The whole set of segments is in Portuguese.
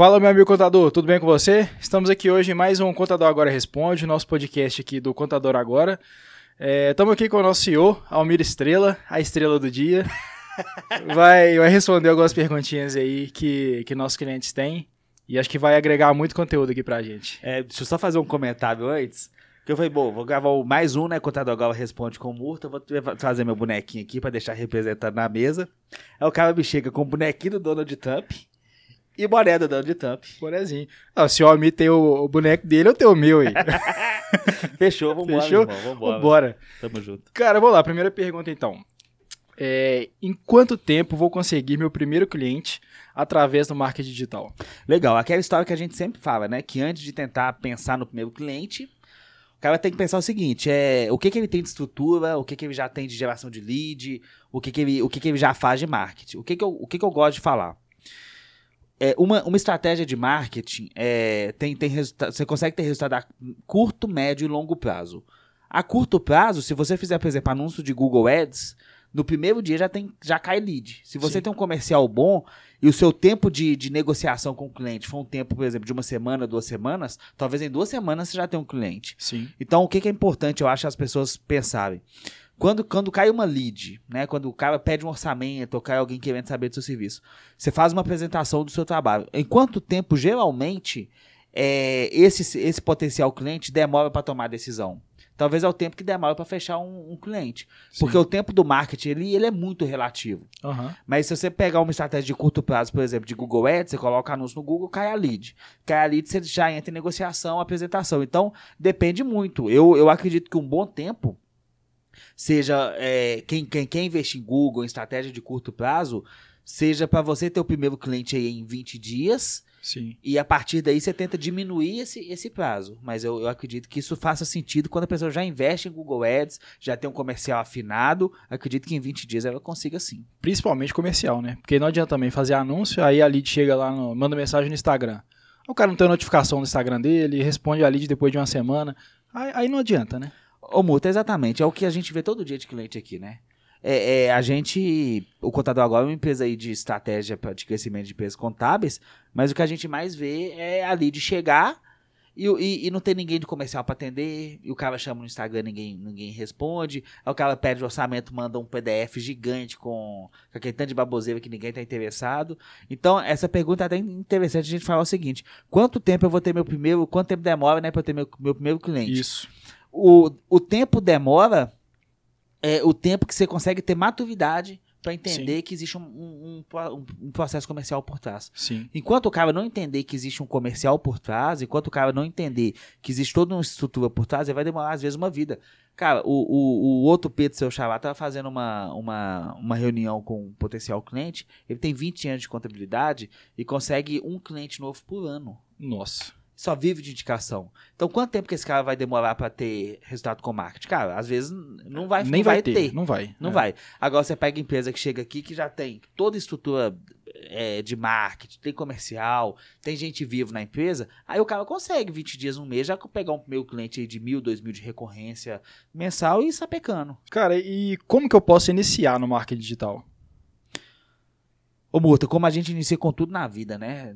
Fala, meu amigo contador, tudo bem com você? Estamos aqui hoje em mais um Contador Agora Responde, nosso podcast aqui do Contador Agora. Estamos é, aqui com o nosso CEO, Almir Estrela, a estrela do dia. vai, vai responder algumas perguntinhas aí que, que nossos clientes têm e acho que vai agregar muito conteúdo aqui pra gente. É, deixa eu só fazer um comentário antes. Que eu falei, bom, vou gravar mais um, né? Contador Agora Responde com Murta. Vou trazer meu bonequinho aqui pra deixar representado na mesa. Aí o cara me chega com o bonequinho do Donald Trump e boné do Donald Trump. Bonézinho. Ah, se o Almir tem o, o, boneco dele, eu tenho o meu aí. Fechou, vambora, Fechou? Irmão, vambora. Vambora. Tamo junto. Cara, vamos lá, primeira pergunta então. É, em quanto tempo vou conseguir meu primeiro cliente através do marketing digital? Legal, aquela história que a gente sempre fala, né? Que antes de tentar pensar no primeiro cliente, o cara tem que pensar o seguinte: é o que, que ele tem de estrutura, o que, que ele já tem de geração de lead, o que, que, ele, o que, que ele já faz de marketing. O que, que, eu, o que, que eu gosto de falar? É, uma, uma estratégia de marketing é, tem, tem resultado, você consegue ter resultado a curto, médio e longo prazo. A curto prazo, se você fizer, por exemplo, anúncio de Google Ads, no primeiro dia já, tem, já cai lead. Se você Sim. tem um comercial bom e o seu tempo de, de negociação com o cliente for um tempo, por exemplo, de uma semana, duas semanas, talvez em duas semanas você já tenha um cliente. Sim. Então, o que, que é importante, eu acho, as pessoas pensarem? Quando, quando cai uma lead, né? Quando o cara pede um orçamento ou cai alguém querendo saber do seu serviço, você faz uma apresentação do seu trabalho. Em quanto tempo, geralmente, é, esse, esse potencial cliente demora para tomar a decisão? Talvez é o tempo que demora para fechar um, um cliente. Sim. Porque o tempo do marketing ele, ele é muito relativo. Uhum. Mas se você pegar uma estratégia de curto prazo, por exemplo, de Google Ads, você coloca anúncio no Google, cai a lead. Cai a lead, você já entra em negociação, apresentação. Então, depende muito. Eu, eu acredito que um bom tempo seja é, quem, quem quer investir em Google, em estratégia de curto prazo, seja para você ter o primeiro cliente aí em 20 dias. Sim. E a partir daí você tenta diminuir esse, esse prazo. Mas eu, eu acredito que isso faça sentido quando a pessoa já investe em Google Ads, já tem um comercial afinado. Acredito que em 20 dias ela consiga sim. Principalmente comercial, né? Porque não adianta também fazer anúncio, aí a lead chega lá, no, manda mensagem no Instagram. O cara não tem notificação no Instagram dele, responde a lead depois de uma semana. Aí, aí não adianta, né? Ô, Muta, exatamente. É o que a gente vê todo dia de cliente aqui, né? É, é, a gente. O Contador Agora é uma empresa aí de estratégia de crescimento de empresas contábeis, mas o que a gente mais vê é ali de chegar e, e, e não ter ninguém de comercial para atender, e o cara chama no Instagram ninguém ninguém responde, aí o cara pede orçamento, manda um PDF gigante com, com aquele tanto de baboseira que ninguém tá interessado. Então, essa pergunta é até interessante a gente falar o seguinte: quanto tempo eu vou ter meu primeiro. Quanto tempo demora, né, pra eu ter meu, meu primeiro cliente? Isso. O, o tempo demora é o tempo que você consegue ter maturidade para entender Sim. que existe um, um, um, um, processo comercial por trás. Sim. Enquanto o cara não entender que existe um comercial por trás, enquanto o cara não entender que existe toda uma estrutura por trás, ele vai demorar, às vezes, uma vida. Cara, o, o, o outro Pedro, seu xará, estava fazendo uma, uma, uma reunião com um potencial cliente, ele tem 20 anos de contabilidade e consegue um cliente novo por ano. Nossa só vive de indicação. Então, quanto tempo que esse cara vai demorar para ter resultado com marketing? Cara, às vezes não vai, Nem não vai, vai ter, ter, Não vai. Não é. vai. Agora, você pega a empresa que chega aqui que já tem toda a estrutura é, de marketing, tem comercial, tem gente viva na empresa, aí o cara consegue 20 dias, um mês, já pegar um primeiro cliente aí de mil, dois mil de recorrência mensal e sapecando. Cara, e como que eu posso iniciar no marketing digital? Ô, Murta, como a gente inicia com tudo na vida, né?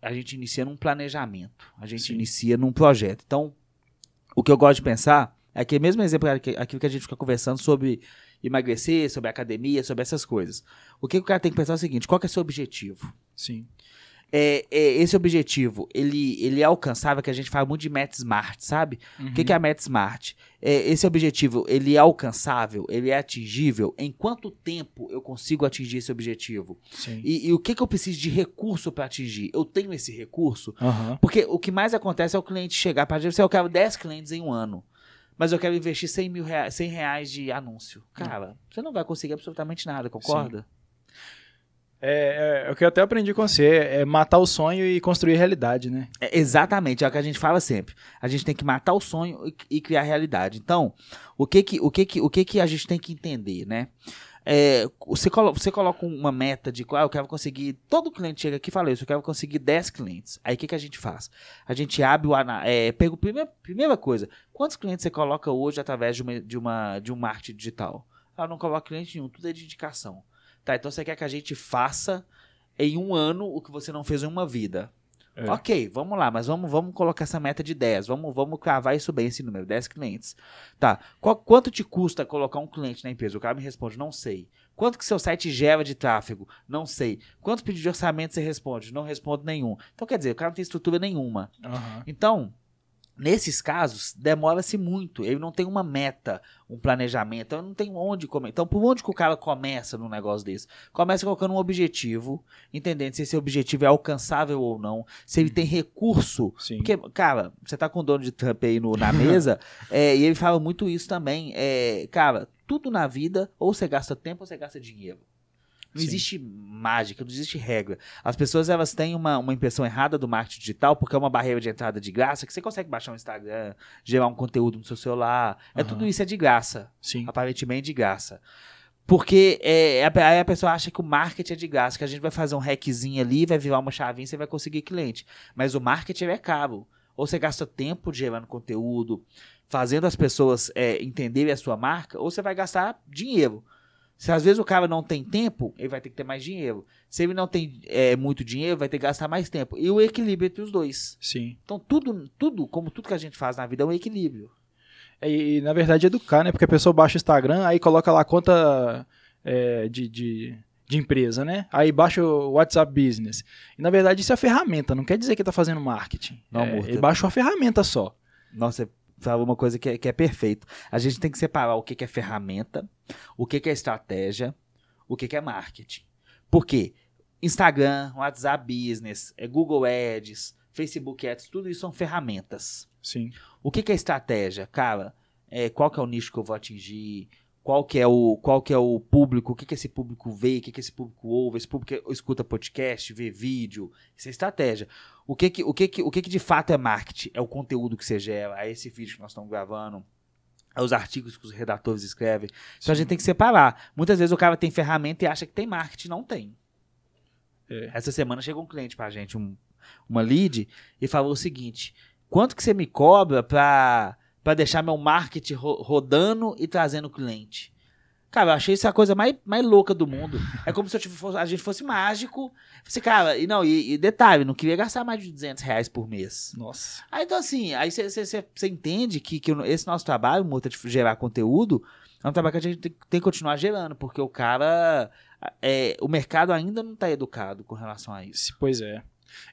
A gente inicia num planejamento, a gente Sim. inicia num projeto. Então, o que eu gosto de pensar é que, mesmo exemplo, aquilo que a gente fica conversando sobre emagrecer, sobre academia, sobre essas coisas. O que o cara tem que pensar é o seguinte: qual é o seu objetivo? Sim é, é, esse objetivo, ele, ele é alcançável, que a gente fala muito de Meta Smart, sabe? Uhum. O que, que é a Meta Smart? É, esse objetivo, ele é alcançável, ele é atingível? Em quanto tempo eu consigo atingir esse objetivo? E, e, o que, que eu preciso de recurso para atingir? Eu tenho esse recurso? Uhum. Porque o que mais acontece é o cliente chegar para dizer, eu quero 10 clientes em um ano mas eu quero investir 100, mil reais, 100 reais de anúncio. Cara, uhum. você não vai conseguir absolutamente nada, concorda? Sim. É, é, é, o que eu até aprendi com você, é matar o sonho e construir realidade, né? É, exatamente, é o que a gente fala sempre. A gente tem que matar o sonho e, e criar realidade. Então, o que que, o que que, o que que a gente tem que entender, né? É, você, colo você coloca uma meta de qual ah, eu quero conseguir. Todo cliente chega aqui e fala isso, eu quero conseguir 10 clientes. Aí o que, que a gente faz? A gente abre o. É, pega primeira, primeira coisa, quantos clientes você coloca hoje através de, uma, de, uma, de um marketing digital? Ah, eu não coloco cliente nenhum, tudo é de indicação. Tá, então você quer que a gente faça em um ano o que você não fez em uma vida. É. Ok, vamos lá, mas vamos, vamos colocar essa meta de 10. Vamos, vamos cravar isso bem, esse número, 10 clientes. Tá. Qual- quanto te custa colocar um cliente na empresa? O cara me responde, não sei. Quanto que seu site gera de tráfego? Não sei. Quantos pedidos de orçamento você responde? Não respondo nenhum. Então, quer dizer, o cara não tem estrutura nenhuma. Aham. Então, nesses casos, demora-se muito. Ele não tem uma meta, um planejamento, então ele não tem onde começar. Então, por onde que o cara começa num negócio desse? Começa colocando um objetivo, entendendo se esse objetivo é alcançável ou não, se ele tem recurso. Sim. Porque, cara, você tá com o dono de Trump aí no- na mesa, é, e ele fala muito isso também. É, cara, tudo na vida, ou você gasta tempo ou você gasta dinheiro. Não Sim. existe mágica, não existe regra. As pessoas elas têm uma, uma impressão errada do marketing digital porque é uma barreira de entrada de graça que você consegue baixar um Instagram, gerar um conteúdo no seu celular. É Aham. tudo isso é de graça, Sim. aparentemente de graça. Porque é, a- aí a pessoa acha que o marketing é de graça, que a gente vai fazer um hackzinho ali, vai virar uma chavinha e você vai conseguir cliente. Mas o marketing é caro. Ou você gasta tempo gerando conteúdo, fazendo as pessoas é, entenderem a sua marca, ou você vai gastar dinheiro. Se às vezes o cara não tem tempo, ele vai ter que ter mais dinheiro. Se ele não tem é, muito dinheiro, vai ter que gastar mais tempo. E o equilíbrio entre os dois. Sim. Então, tudo, tudo, como tudo que a gente faz na vida, é um equilíbrio. É, E, na verdade, educar, né? Porque a pessoa baixa o Instagram, aí coloca lá a conta é, de, de, de empresa, né? Aí baixa o WhatsApp Business. E, na verdade, isso é ferramenta, não quer dizer que tá fazendo marketing. Não, é, Murta. ele baixa uma ferramenta só. Nossa, você falou uma coisa que é, que é perfeito. A gente tem que separar o que, que é ferramenta, o que, que é estratégia, o que, que é marketing. Por quê? Instagram, WhatsApp Business, é Google Ads, Facebook Ads, tudo isso são ferramentas. Sim. O que, que é estratégia? Cara, é, qual que é o nicho que eu vou atingir? Qual que é o, qual que é o público? O que, que esse público vê? O que, que esse público ouve? Esse público escuta podcast, vê vídeo? Isso é estratégia. O que que, o que, que, o que, que de fato é marketing? É o conteúdo que você gera, é esse vídeo que nós estamos gravando, os artigos que os redatores escrevem. Então a gente tem que separar. Muitas vezes o cara tem ferramenta e acha que tem marketing, não tem. É. Essa semana chegou um cliente pra gente, um- uma lead, e falou o seguinte: quanto que você me cobra pra, pra deixar meu marketing ro- rodando e trazendo cliente? Cara, eu achei isso a coisa mais, mais louca do mundo. É como se tive- fosse- a gente fosse mágico. Assim, cara, e não, e, e detalhe, não queria gastar mais de 200 reais por mês. Nossa. Aí, então, assim, aí você entende que, que esse nosso trabalho, Mota, de gerar conteúdo, é um trabalho que a gente tem, tem que continuar gerando, porque o cara. É, o mercado ainda não está educado com relação a isso. Pois é.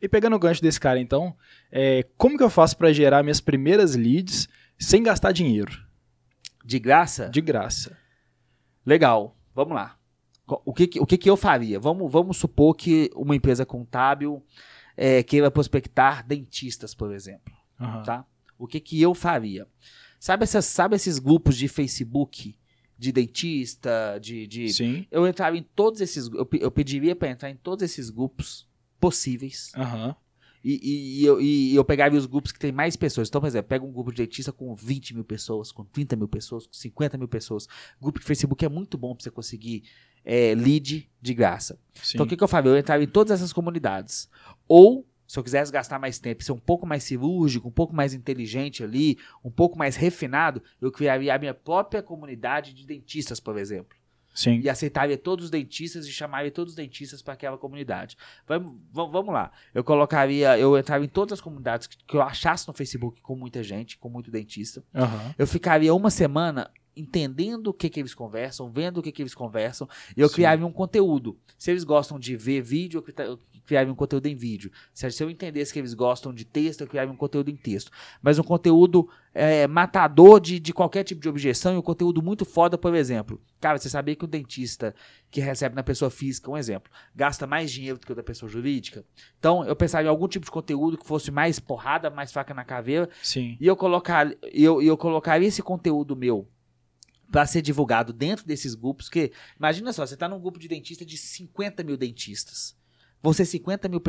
E pegando o gancho desse cara, então, é, como que eu faço pra gerar minhas primeiras leads sem gastar dinheiro? De graça? De graça. Legal, vamos lá. O que, o que, que eu faria? Vamos, vamos supor que uma empresa contábil é, queira prospectar dentistas, por exemplo. Aham. tá? O que que eu faria? Sabe, essas, sabe esses grupos de Facebook de dentista, de, de... Sim. eu entrava em todos esses, eu, eu pediria para entrar em todos esses grupos possíveis Aham. E, e- e eu, e eu pegaria os grupos que tem mais pessoas. Então, por exemplo, pega um grupo de dentista com 20 mil pessoas, com 30 mil pessoas, com 50 mil pessoas. grupo de Facebook é muito bom para você conseguir é, lead de graça. Sim. Então o que, que eu faria? Eu entrava em todas essas comunidades. Ou, se eu quisesse gastar mais tempo, ser um pouco mais cirúrgico, um pouco mais inteligente ali, um pouco mais refinado, eu criaria a minha própria comunidade de dentistas, por exemplo. Sim. E aceitaria todos os dentistas e chamaria todos os dentistas para aquela comunidade. Vamos, vamos, lá. Eu colocaria, eu entrava em todas as comunidades que, que eu achasse no Facebook com muita gente, com muito dentista. Aham. Eu ficaria uma semana entendendo o que, que eles conversam, vendo o que, que eles conversam, e eu Sim. criaria um conteúdo. Se eles gostam de ver vídeo, eu cri- eu criaria um conteúdo em vídeo. Se se eu entendesse que eles gostam de texto, eu criaria um conteúdo em texto. Mas um conteúdo é, matador de, de qualquer tipo de objeção e um conteúdo muito foda, por exemplo. Cara, você sabia que o dentista que recebe na pessoa física, um exemplo, gasta mais dinheiro do que o da pessoa jurídica? Então, eu pensaria em algum tipo de conteúdo que fosse mais porrada, mais faca na caveira, Sim. e eu, colocar, eu, eu colocaria esse conteúdo meu para ser divulgado dentro desses grupos, que imagina só, você tá num grupo de dentista de 50 mil dentistas. Ser 50 mil.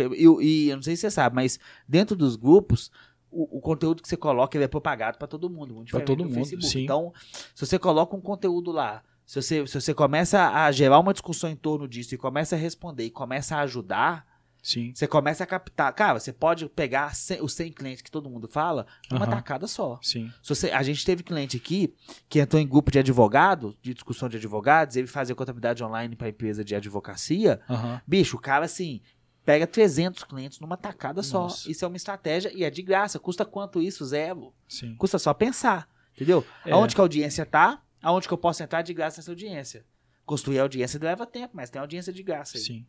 E, eu não sei se você sabe, mas dentro dos grupos, o, o conteúdo que você coloca ele é propagado para todo mundo. Diferente todo do mundo, Facebook. sim. Então, se você coloca um conteúdo lá, se você, se você começa a gerar uma discussão em torno disso e começa a responder e começa a ajudar, Sim. você começa a captar. Cara, você pode pegar 100 os 100 clientes que todo mundo fala numa Aham. tacada só. Sim. Se você- a gente teve cliente aqui que entrou em grupo de advogado, de discussão de advogados, ele fazia contabilidade online para empresa de advocacia. Aham. Bicho, o cara assim, pega 300 clientes numa tacada só. Nossa. Isso é uma estratégia e é de graça. Custa quanto isso? Zero. Sim. Custa só pensar, entendeu? É. Aonde que a audiência tá, aonde que eu posso entrar de graça nessa audiência. Construir a audiência leva tempo, mas tem audiência de graça aí. Sim.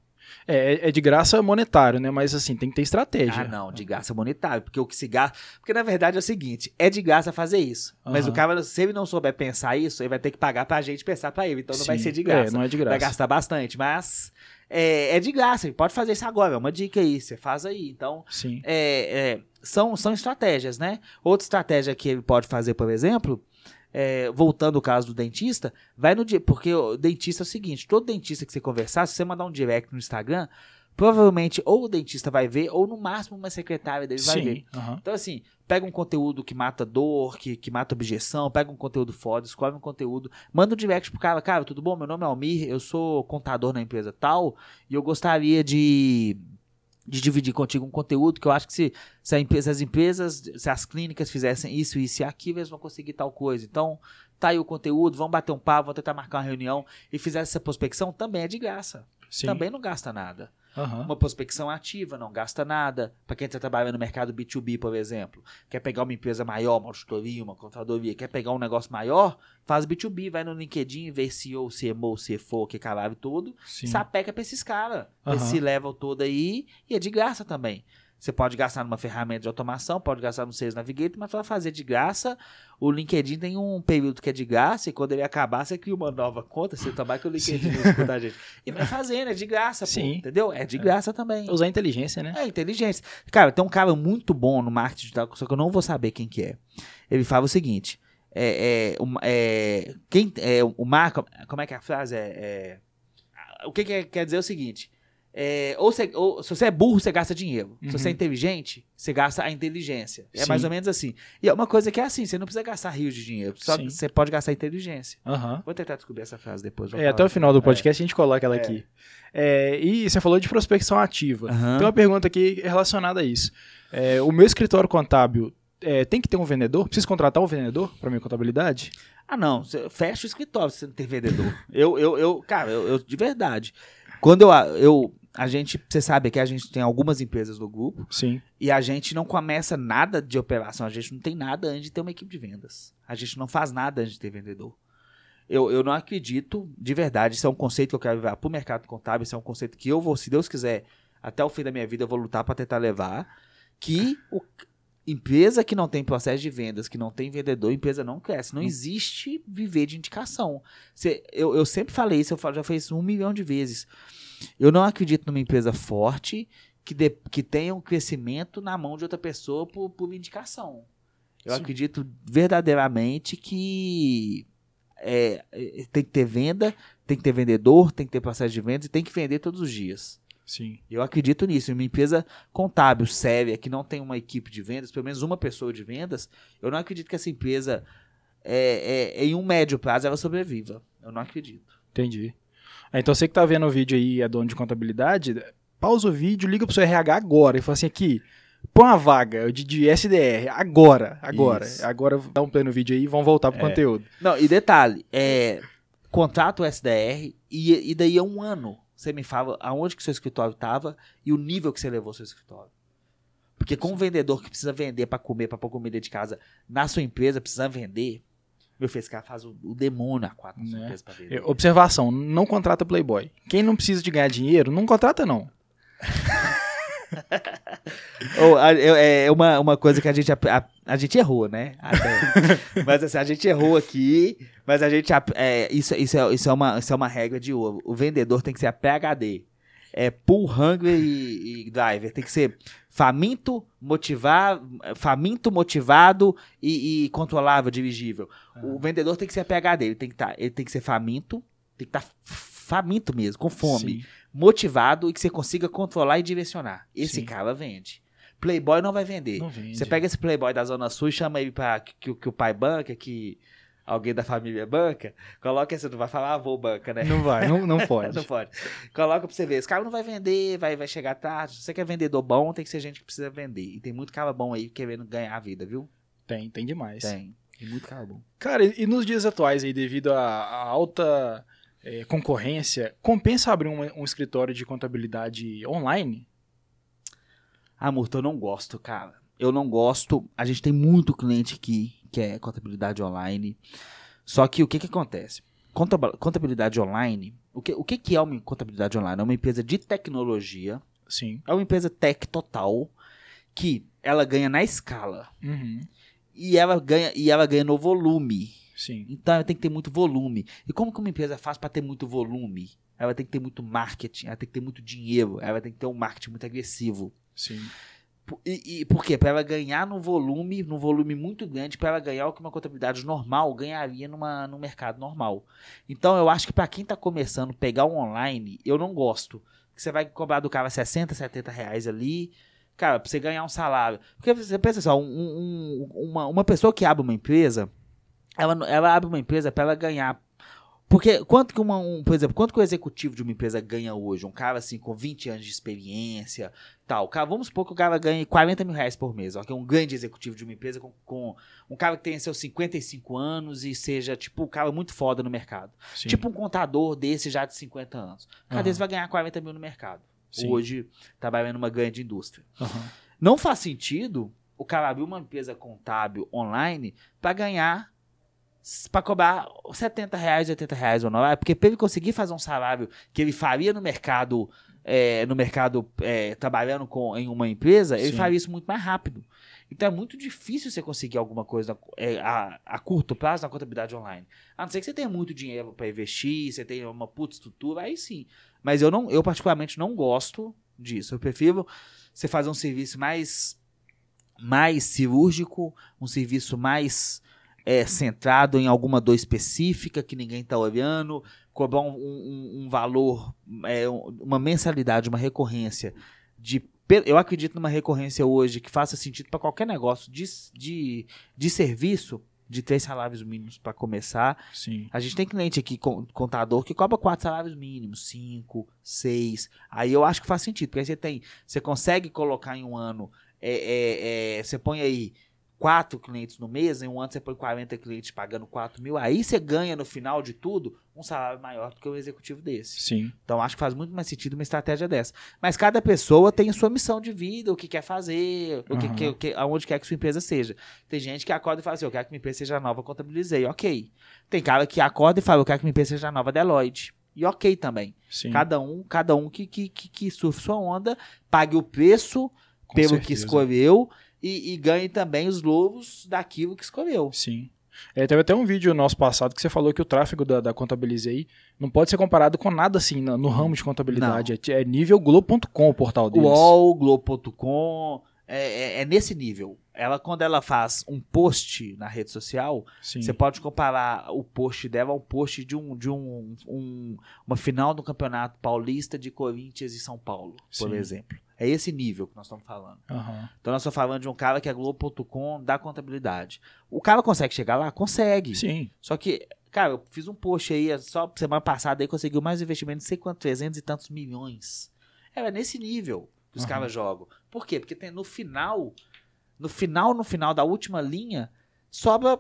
É, é- é de graça monetário, né? Mas assim, tem que ter estratégia. Ah, não, de graça monetário, porque o que se gasta. Porque na verdade é o seguinte: é de graça fazer isso. Mas Aham. o cara, se ele não souber pensar isso, ele vai ter que pagar pra gente pensar pra ele. Então não vai Sim. ser de É, graça. não é de Vai graça. gastar bastante, mas é, é de graça. Ele pode fazer isso agora. É uma dica aí. Você faz aí. Então, Sim. é, é, são, são estratégias, né? Outra estratégia que ele pode fazer, por exemplo, é, voltando ao caso do dentista, vai no dia. Porque o dentista é o seguinte: todo dentista que você conversar, se você mandar um direct no Instagram, provavelmente ou o dentista vai ver, ou no máximo uma secretária dele vai ver. Sim. Então, assim, pega um conteúdo que mata dor, que, que mata objeção, pega um conteúdo foda, escolhe um conteúdo, manda um direct pro cara, cara, tudo bom? Meu nome é Almir, eu sou contador na empresa tal, e eu gostaria de, de dividir contigo um conteúdo que eu acho que se, se, empresa- as empresas, se as clínicas fizessem isso, isso e aquilo, eles vão conseguir tal coisa. Então, tá aí o conteúdo, vamos bater um papo, vamos tentar marcar uma reunião e fizer essa prospecção, também é de graça. Sim. Também não gasta nada. Aham. Uma prospecção ativa, não gasta nada. Para quem está trabalhando no mercado B2B, por exemplo, quer pegar uma empresa maior, uma auditoria, uma contadoria, quer pegar um negócio maior, faz B2B, vai no LinkedIn, vê CEO, CMO, CFO, que caralho todo, Sim. sapeca pra esses caras, Aham. esse level todo aí, e é de graça também. Você pode gastar numa ferramenta de automação, pode gastar no Sales Navigator, mas para fazer de graça, o LinkedIn tem um período que é de graça, e quando ele acabar, você cria uma nova conta, você tomar que o LinkedIn escuta a gente. E vai fazendo, é de graça, pô, Sim. entendeu? É de graça também. Usar inteligência, né? É, inteligência. Cara, tem um cara muito bom no marketing digital, só que eu não vou saber quem que é. Ele fala o seguinte: é, é, o- é, quem, é, o marco. Como é que é a frase? É, é, o que, que é- quer dizer é o seguinte. É, ou, você- ou se você é burro, você gasta dinheiro. Se você é Uhum. inteligente, você gasta a inteligência. É Sim. mais ou menos assim. E é uma coisa que é assim: você não precisa gastar rios de dinheiro. Só Sim. você pode gastar inteligência. Aham. Vou tentar descobrir essa frase depois. É, até o final do podcast a gente coloca ela aqui. É, e você falou de prospecção ativa. Aham. Tem uma pergunta aqui relacionada a isso. É, o meu escritório contábil é, tem que ter um vendedor? Preciso contratar um vendedor para minha contabilidade? Ah, não. Fecha o escritório se você não tem vendedor. eu, eu, eu, cara, eu, eu- de verdade. Quando eu, eu. A gente. Você sabe que a gente tem algumas empresas no grupo Sim. e a gente não começa nada de operação. A gente não tem nada antes de ter uma equipe de vendas. A gente não faz nada antes de ter vendedor. Eu, eu não acredito, de verdade, isso é um conceito que eu quero levar para o mercado contábil, isso é um conceito que eu vou, se Deus quiser, até o fim da minha vida, eu vou lutar para tentar levar, que o, empresa que não tem processo de vendas, que não tem vendedor, empresa não cresce. Não existe viver de indicação. Você- eu, eu sempre falei isso, eu já isso um milhão de vezes. Eu não acredito numa empresa forte que, dê- que tenha um crescimento na mão de outra pessoa por, por indicação. Eu Sim. acredito verdadeiramente que é, é, tem que ter venda, tem que ter vendedor, tem que ter processo de vendas e tem que vender todos os dias. Sim. Eu acredito nisso. Uma empresa contábil, séria, que não tem uma equipe de vendas, pelo menos uma pessoa de vendas, eu não acredito que essa empresa, é, é, em um médio prazo, ela sobreviva. Eu não acredito. Entendi. É, Então você que tá vendo o vídeo aí é dono de contabilidade, pausa o vídeo, liga pro seu RH agora e fala assim aqui, põe uma vaga de, de SDR, agora, agora. Isso. Agora dá um play no vídeo aí e vão voltar pro É. conteúdo. Não, e detalhe, é, contrato o SDR e, e daí a um ano você me fala aonde que seu escritório estava e o nível que você levou seu escritório. Porque com um vendedor que precisa vender para comer, para pôr comida de casa, na sua empresa, precisa vender, meu esse cara faz o, o demônio a quatro Né? É, Observação, não contrata Playboy. Quem não precisa de ganhar dinheiro, não contrata não. Ou, a- eu- é uma, uma coisa que a gente, a, a gente errou, né? Até. mas assim, a gente errou aqui, mas a gente. É, isso, isso, é, isso, é uma, isso é uma regra de ouro. O vendedor tem que ser a PHD. É pull, hungry e, e driver. Tem que ser faminto, motivar, faminto, motivado e, e controlável, dirigível. O vendedor tem que ser a PHD. Ele tem que, tá, ele tem que ser faminto, tem que estar faminto mesmo, com fome Sim. motivado e que você consiga controlar e direcionar. Esse Sim. cara vende. Playboy não vai vender. Não vende. Você pega esse Playboy da Zona Sul e chama ele pra que, que, que o pai banca, que alguém da família banca, coloca esse, não vai falar avô banca, né? Não vai, não, não pode. não pode. Coloca pra você ver. Esse cara não vai vender, vai, vai chegar tarde. Se você quer vendedor bom, tem que ser gente que precisa vender. E tem muito cara bom aí querendo ganhar a vida, viu? Tem, tem demais. Tem. Tem muito cara bom. Cara, e e nos dias atuais aí, devido à, alta eh, concorrência, compensa abrir um, um escritório de contabilidade online? Ah, Murta, eu não gosto, cara. Eu não gosto. A gente tem muito cliente aqui que é contabilidade online. Só que o que que acontece? Contab- Contabilidade online, o que, o que que é uma contabilidade online? É uma empresa de tecnologia, Sim. é uma empresa tech total, que ela ganha na escala. Uhum. E ela ganha, e ela ganha no volume. Sim. Então ela tem que ter muito volume. E como que uma empresa faz para ter muito volume? Ela tem que ter muito marketing, ela tem que ter muito dinheiro, ela tem que ter um marketing muito agressivo. Sim. Por- E, e por quê? Para ela ganhar no volume, num volume muito grande, para ela ganhar o que uma contabilidade normal ganharia numa, num mercado normal. Então eu acho que para quem está começando pegar um online, eu não gosto. Que você vai cobrar do cara 60, 70 reais ali. Cara, pra você ganhar um salário. Porque você pensa só, um- um- uma, uma pessoa que abre uma empresa, ela, ela abre uma empresa para ela ganhar. Porque quanto que uma, um, por exemplo, quanto que o executivo de uma empresa ganha hoje? Um cara assim com 20 anos de experiência, tal. Cara, vamos supor que o cara ganhe 40 mil reais por mês, ó, que é um grande executivo de uma empresa com, com um cara que tenha seus 55 anos e seja, tipo, um cara muito foda no mercado. Sim. Tipo um contador desse já de 50 anos. Cada desse vai ganhar 40 mil no mercado. Sim. Hoje, trabalhando numa grande indústria. Aham. Não faz sentido o cara abrir uma empresa contábil online para ganhar para cobrar 70 reais, 80 reais não. É Porque para ele conseguir fazer um salário que ele faria no mercado, é, no mercado é, trabalhando com, em uma empresa, ele Sim. faria isso muito mais rápido. Então é muito difícil você conseguir alguma coisa é, a, a curto prazo na contabilidade online. A não ser que você tenha muito dinheiro para investir, você tenha uma puta estrutura, aí sim. Mas eu não, eu particularmente não gosto disso. Eu prefiro você fazer um serviço mais mais cirúrgico, um serviço mais é, centrado em alguma dor específica que ninguém está olhando, cobrar um, um- um valor, é, um- uma mensalidade, uma recorrência de eu acredito numa recorrência hoje que faça sentido para qualquer negócio de, de, de serviço de três salários mínimos para começar Sim. a gente tem cliente aqui, con- contador, que cobra quatro salários mínimos, cinco, seis. Aí eu acho que faz sentido, porque aí você tem, você consegue colocar em um ano, é, é, é, você põe aí quatro clientes no mês, em um ano você põe 40 clientes pagando 4 mil, aí você ganha no final de tudo um salário maior do que o executivo desse. Sim. Então acho que faz muito mais sentido uma estratégia dessa. Mas cada pessoa tem a sua missão de vida, o que quer fazer, o que, que- que- aonde quer que sua empresa seja. Tem gente que acorda e fala assim, eu quero que minha empresa seja nova, contabilizei, ok. Tem cara que acorda e fala, eu quero que minha empresa seja nova, Deloitte. E ok também. Sim. Cada um, cada um que, que, que, que surfe sua onda, pague o preço Com pelo que certeza. escolheu e, e ganhe também os louros daquilo que escolheu. Sim. É, teve até um vídeo nosso passado que você falou que o tráfego da, da Contabilizei não pode ser comparado com nada assim no, no ramo de contabilidade. É, é nível Globo.com o portal deles. UOL, Globo.com, é, é, é nesse nível. Ela, quando ela faz um post na rede social, Sim. você pode comparar o post dela ao post de, um, de um, um- uma final do Campeonato Paulista de Corinthians e São Paulo, por Sim. exemplo. É esse nível que nós estamos falando. Aham. Então nós estamos falando de um cara que é Globo.com da contabilidade. O cara consegue chegar lá? Consegue. Sim. Só que, cara, eu fiz um post aí, só semana passada aí conseguiu mais investimento, não sei quanto, 300 e tantos milhões. É nesse nível que os Aham. caras jogam. Por quê? Porque tem, no final, no final, no final da última linha, sobra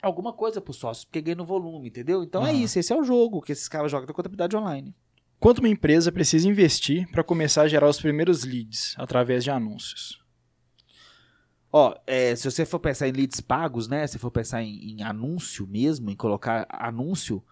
alguma coisa pro sócio, porque ganha no volume, entendeu? Então é Aham. isso, esse é o jogo que esses caras jogam da contabilidade online. Quanto uma empresa precisa investir para começar a gerar os primeiros leads através de anúncios? Ó, é, se você for pensar em leads pagos, né? Se for pensar em, em anúncio mesmo, em colocar anúncio,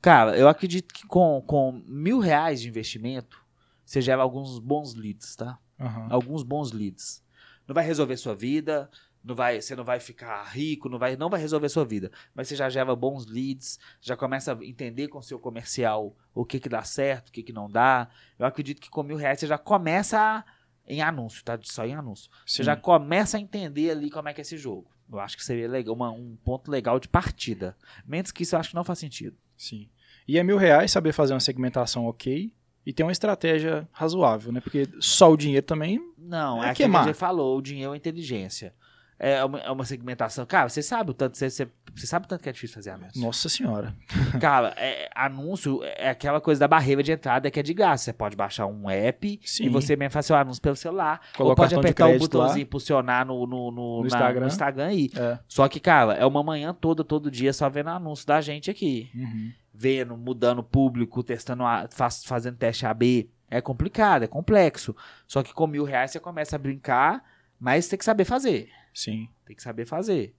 cara, eu acredito que com, com mil reais de investimento, você gera alguns bons leads, tá? Aham. Alguns bons leads. Não vai resolver sua vida, não vai, você não vai ficar rico, não vai, não vai resolver sua vida, mas você já gera bons leads, já começa a entender com o seu comercial o que que dá certo, o que que não dá. Eu acredito que com mil reais você já começa a- em anúncio, tá? Só em anúncio. Você Sim. já começa a entender ali como é que é esse jogo. Eu acho que seria legal, uma- um ponto legal de partida. Menos que isso eu acho que não faz sentido. Sim. E é mil reais saber fazer uma segmentação ok e ter uma estratégia razoável, né? Porque só o dinheiro também. Não, É é, que a gente falou, o dinheiro é inteligência. É uma, é uma segmentação. Cara, você sabe o tanto, você, você, você sabe o tanto que é difícil fazer anúncio. Nossa senhora. Cara, é, anúncio é aquela coisa da barreira de entrada que é de graça. Você pode baixar um app Sim. e você mesmo faz seu anúncio pelo celular. Coloca ou pode apertar o lá. botãozinho impulsionar no, no, no, No na- Instagram. no Instagram aí. É. Só que, cara, é uma manhã toda, todo dia, só vendo anúncio da gente aqui. Uhum. vendo, mudando o público, testando, faz, fazendo teste AB. É complicado, é complexo. Só que com mil reais você começa a brincar, mas tem que saber fazer. Sim. Tem que saber fazer.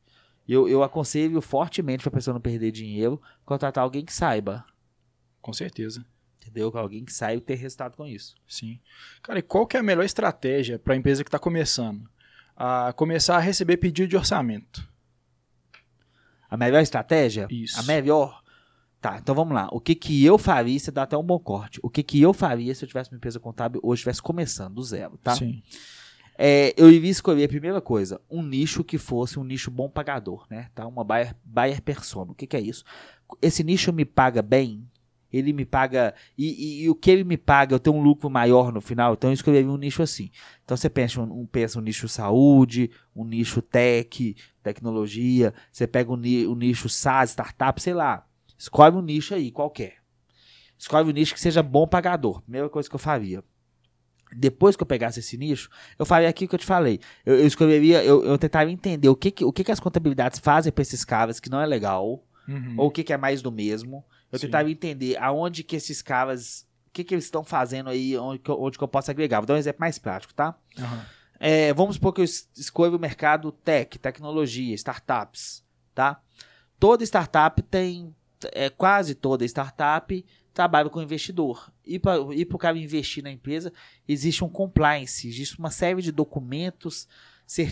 Eu, eu aconselho fortemente pra pessoa não perder dinheiro, contratar alguém que saiba. Com certeza. Entendeu? Alguém que saiba ter resultado com isso. Sim. Cara, e qual que é a melhor estratégia para a empresa que está começando? A começar a receber pedido de orçamento. A melhor estratégia? Isso. A melhor. Tá, então vamos lá. O que que eu faria, você dá até um bom corte. O que que eu faria se eu tivesse uma empresa contábil hoje estivesse começando do zero, tá? Sim. É, eu iria escolher a primeira coisa, um nicho que fosse um nicho bom pagador, né? Tá? Uma buyer, buyer persona. O que que é isso? Esse nicho me paga bem? Ele me paga. E, e- e o que ele me paga, eu tenho um lucro maior no final, então eu escolheria um nicho assim. Então você pensa um, pensa um nicho saúde, um nicho tech, tecnologia, você pega um, um nicho SaaS, startup, sei lá. Escolhe um nicho aí, qualquer. Escolhe um nicho que seja bom pagador. Primeira coisa que eu faria. Depois que eu pegasse esse nicho, eu faria aquilo que eu te falei. Eu, eu escolheria, eu, eu tentaria entender o que, que, o que, que as contabilidades fazem para esses caras que não é legal, Uhum. ou o que, que é mais do mesmo. Eu Sim. tentava entender aonde que esses caras, o que, que eles estão fazendo aí, onde que, eu, onde que eu posso agregar. Vou dar um exemplo mais prático, tá? Aham. É, vamos supor que eu es- escolha o mercado tech, tecnologia, startups, tá? Toda startup tem, é, quase toda startup trabalha com investidor. E para o cara investir na empresa, existe um compliance, existe uma série de documentos,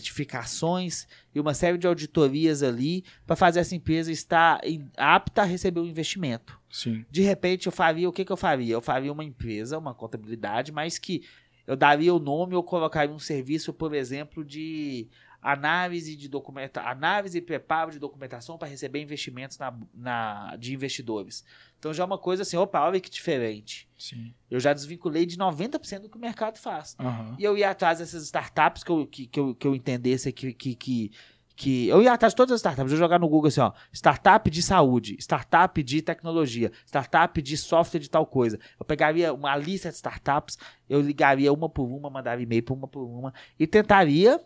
certificações e uma série de auditorias ali para fazer essa empresa estar em- apta a receber o investimento. Sim. De repente eu faria, o que que eu faria? Eu faria uma empresa, uma contabilidade, mas que eu daria o nome, eu colocaria um serviço, por exemplo, de análise de documenta, análise e preparo de documentação para receber investimentos na, na- de investidores. Então já é uma coisa assim, opa, olha que diferente. Sim. Eu já desvinculei de 90% do que o mercado faz. Aham. E eu ia atrás dessas startups que eu, que, que eu, que eu entendesse que, que, que, que. Eu ia atrás de todas as startups. Eu ia jogar no Google assim, ó. Startup de saúde, startup de tecnologia, startup de software de tal coisa. Eu pegaria uma lista de startups, eu ligaria uma por uma, mandava e-mail por uma por uma e tentaria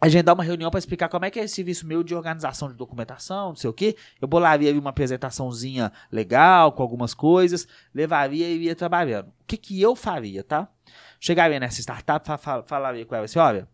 agendar uma reunião para explicar como é que é esse serviço meu de organização de documentação, não sei o quê. Eu bolaria uma apresentaçãozinha legal com algumas coisas, levaria e ia trabalhando. O que que eu faria, tá? Chegaria nessa startup, fa- fa- falaria com ela assim, olha,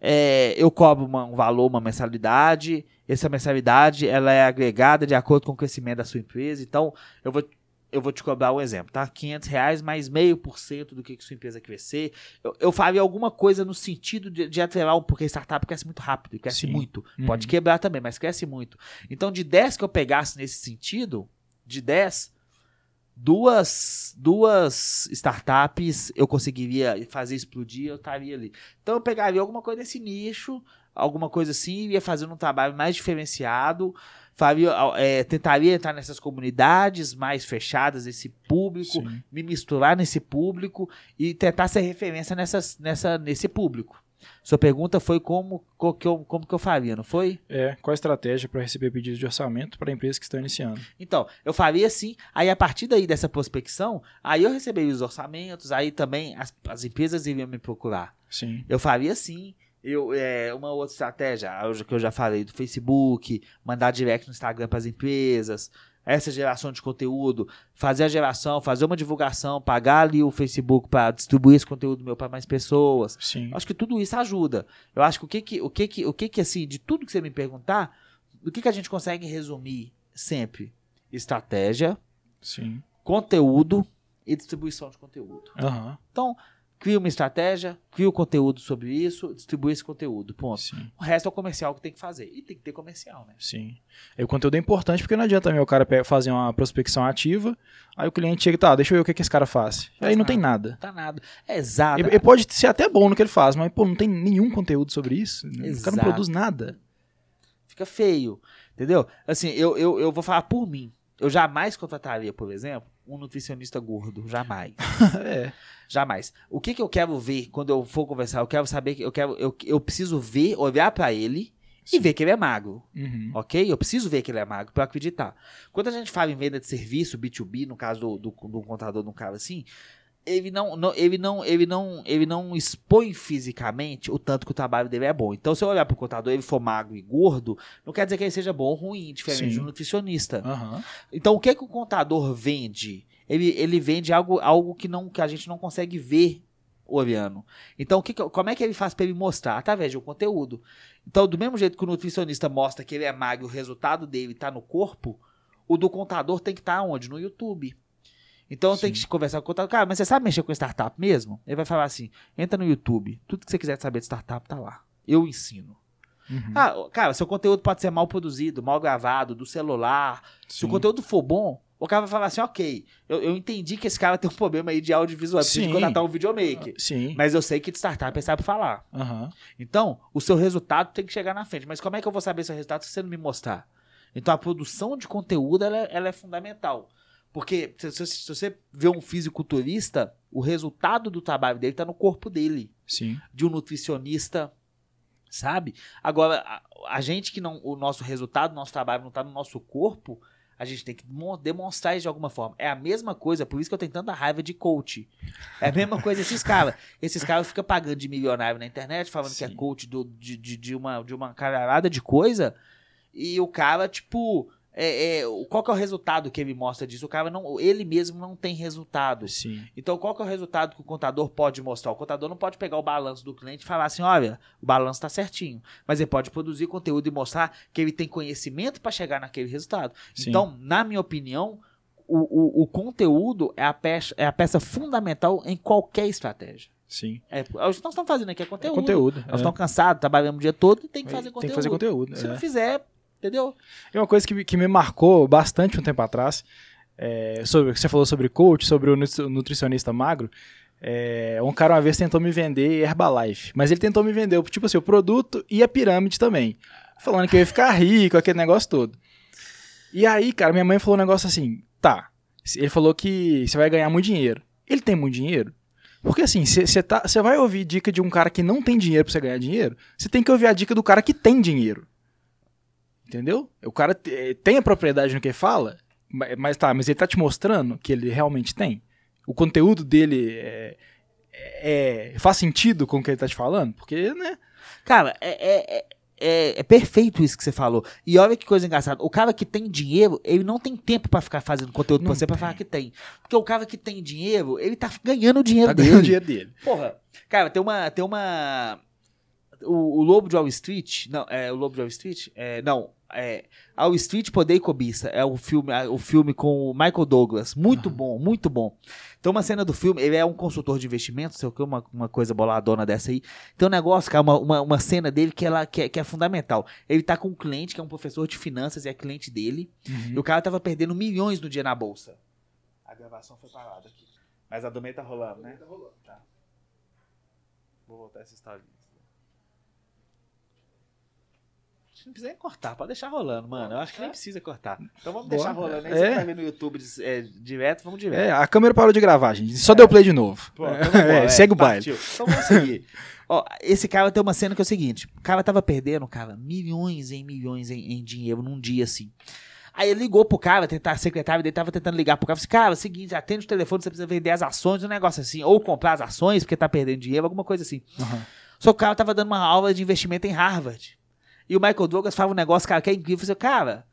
é, eu cobro uma- um valor, uma mensalidade, essa mensalidade ela é agregada de acordo com o crescimento da sua empresa, então eu vou, eu vou te cobrar um exemplo, tá? 500 reais mais meio por cento do que que sua empresa crescer. Eu, eu faria alguma coisa no sentido de, de atrelar, um- porque startup cresce muito rápido, e cresce Sim. muito. Uhum. Pode quebrar também, mas cresce muito. Então, de 10 que eu pegasse nesse sentido, de 10, duas, duas startups eu conseguiria fazer explodir, eu estaria ali. Então, eu pegaria alguma coisa desse nicho, alguma coisa assim, ia fazendo um trabalho mais diferenciado, faria, é, tentaria entrar nessas comunidades mais fechadas, esse público, Sim. me misturar nesse público e tentar ser referência nessas, nessa, nesse público. Sua pergunta foi como, co- que eu, como que eu faria, não foi? É, qual a estratégia para receber pedidos de orçamento para empresas que estão iniciando? Então, eu faria assim, aí a partir daí dessa prospecção, aí eu receberia os orçamentos, aí também as, as empresas iriam me procurar. Sim. Eu faria assim, eu, é, uma outra estratégia, que eu já falei, do Facebook, mandar direct no Instagram para as empresas, essa geração de conteúdo, fazer a geração, fazer uma divulgação, pagar ali o Facebook para distribuir esse conteúdo meu para mais pessoas. Sim. Acho que tudo isso ajuda. Eu acho que o que que, o que, que, o que, que assim, de tudo que você me perguntar, o que, que a gente consegue resumir sempre? Estratégia, Sim. conteúdo e distribuição de conteúdo. Aham. Então, cria uma estratégia, cria o conteúdo sobre isso, distribui esse conteúdo. Ponto. Sim. O resto é o comercial que tem que fazer. E tem que ter comercial, né? Sim. E o conteúdo é importante porque não adianta o cara fazer uma prospecção ativa, aí o cliente chega e tá, deixa eu ver o que, que esse cara faz. E aí não tem nada. Não tá nada. É exato. Ele, ele pode ser até bom no que ele faz, mas pô, não tem nenhum conteúdo sobre isso. O cara Exato. não produz nada. Fica feio. Entendeu? Assim, eu, eu, eu vou falar por mim. Eu jamais contrataria, por exemplo, um nutricionista gordo. Jamais. é. Jamais. O que, que eu quero ver quando eu for conversar? Eu quero saber que eu quero. Eu, eu preciso ver, olhar pra ele e Sim. ver que ele é magro. Uhum. Ok? Eu preciso ver que ele é magro pra acreditar. Quando a gente fala em venda de serviço, B2B, no caso do, do, do contador de um cara assim, ele não, não- ele não, ele não, ele não expõe fisicamente o tanto que o trabalho dele é bom. Então, se eu olhar pro contador, ele for magro e gordo, não quer dizer que ele seja bom ou ruim, diferente Sim. de um nutricionista. Aham. Então, o que que o contador vende? Ele, ele vende algo, algo que, não, que a gente não consegue ver olhando. Então, o que como é que ele faz para ele mostrar? Através de um conteúdo. Então, do mesmo jeito que o nutricionista mostra que ele é magro e o resultado dele está no corpo, o do contador tem que estar onde? No YouTube. Então, tem Sim. que conversar com o contador. Cara, mas você sabe mexer com startup mesmo? Ele vai falar assim: entra no YouTube. Tudo que você quiser saber de startup tá lá. Eu ensino. Uhum. Ah, cara, seu conteúdo pode ser mal produzido, mal gravado, do celular, se o Sim. conteúdo for bom, o cara vai falar assim, ok, eu, eu entendi que esse cara tem um problema aí de audiovisual, precisa de Sim. contratar um videomaker. Sim. Mas eu sei que de startup ele sabe falar. Aham. Então, o seu resultado tem que chegar na frente. Mas como é que eu vou saber seu resultado se você não me mostrar? Então, a produção de conteúdo, ela, é- ela é fundamental. Porque se, se- se você vê um fisiculturista, o resultado do trabalho dele está no corpo dele Sim. de um nutricionista, sabe? Agora, a, a gente que não. O nosso resultado, o nosso trabalho não tá no nosso corpo, a gente tem que mo- demonstrar isso de alguma forma. É a mesma coisa, por isso que eu tenho tanta raiva de coach. É a mesma coisa esses caras. Esses caras ficam pagando de milionário na internet, falando que é Sim. coach do- de, de, de uma, de uma caralhada de coisa, e o cara, tipo. É, é, qual que é o resultado que ele mostra disso? O cara não. Ele mesmo não tem resultado. Sim. Então, qual que é o resultado que o contador pode mostrar? O contador não pode pegar o balanço do cliente e falar assim: olha, o balanço está certinho. Mas ele pode produzir conteúdo e mostrar que ele tem conhecimento para chegar naquele resultado. Sim. Então, na minha opinião, o, o, o conteúdo é a, peça, é a peça fundamental em qualquer estratégia. Sim. É, o que nós estamos fazendo aqui é É conteúdo. conteúdo. Nós é. estamos cansados, trabalhamos o dia todo e tem que fazer Tem conteúdo. que fazer conteúdo. Se é. não fizer, entendeu? E uma coisa que, me- que me marcou bastante um tempo atrás, é, sobre, você falou sobre coach, sobre o nutri- o nutricionista magro. é, um cara uma vez tentou me vender Herbalife, mas ele tentou me vender, tipo assim, o produto e a pirâmide também. Falando que eu ia ficar rico, aquele negócio todo. E aí, cara, minha mãe falou um negócio assim: tá, ele falou que você vai ganhar muito dinheiro. Ele tem muito dinheiro? Porque assim, você tá, vai ouvir dica de um cara que não tem dinheiro pra você ganhar dinheiro, você tem que ouvir a dica do cara que tem dinheiro. Entendeu? O cara te- tem a propriedade no que fala, ma- mas tá, mas ele tá te mostrando que ele realmente tem. O conteúdo dele é, é- faz sentido com o que ele tá te falando? Porque, né? Cara, é, é, é, é- perfeito isso que você falou. E olha que coisa engraçada. O cara que tem dinheiro, ele não tem tempo pra ficar fazendo conteúdo pra Não você pra tem. falar que tem. Porque o cara que tem dinheiro, ele tá ganhando o dinheiro Tá dele. ganhando o dinheiro dele. Porra, cara, tem uma. Tem uma. O, o Lobo de Wall Street. Não, é o Lobo de Wall Street? É, não. É, Wall Street Poder e Cobiça. É o filme, o filme com o Michael Douglas. Muito bom, muito bom. Então, uma cena do filme, ele é um consultor de investimentos, sei o que, uma, uma coisa boladona dessa aí. Tem um negócio, cara, uma, uma, uma cena dele que, ela, que, é, que é fundamental. Ele tá com um cliente, que é um professor de finanças, e é cliente dele. E o cara tava perdendo milhões no dia na bolsa. A gravação foi parada aqui. Mas a do meio tá rolando, né? Tá rolando. Tá. Vou voltar essa história. Acho que Não precisa nem cortar, pode deixar rolando, mano. Eu acho que nem precisa cortar. Então vamos Boa. deixar rolando aí. É. Você vai ver no YouTube é, direto, vamos direto. É, a câmera parou de gravar, gente. Só deu play de novo. Pô, então É, vambora, segue o partiu. Então vamos seguir. Ó, esse cara tem uma cena que é o seguinte: o cara tava perdendo, cara, milhões em milhões em, em dinheiro num dia assim. Aí ele ligou pro cara, tentar, a secretária dele tava tentando ligar pro cara. Falei assim, cara, é o seguinte, atende o telefone, você precisa vender as ações, um negócio assim. Ou comprar as ações, porque tá perdendo dinheiro, alguma coisa assim. Aham. Só que o cara tava dando uma aula de investimento em Harvard. E o Michael Douglas falava um negócio, cara, que é incrível. Eu falei, cara,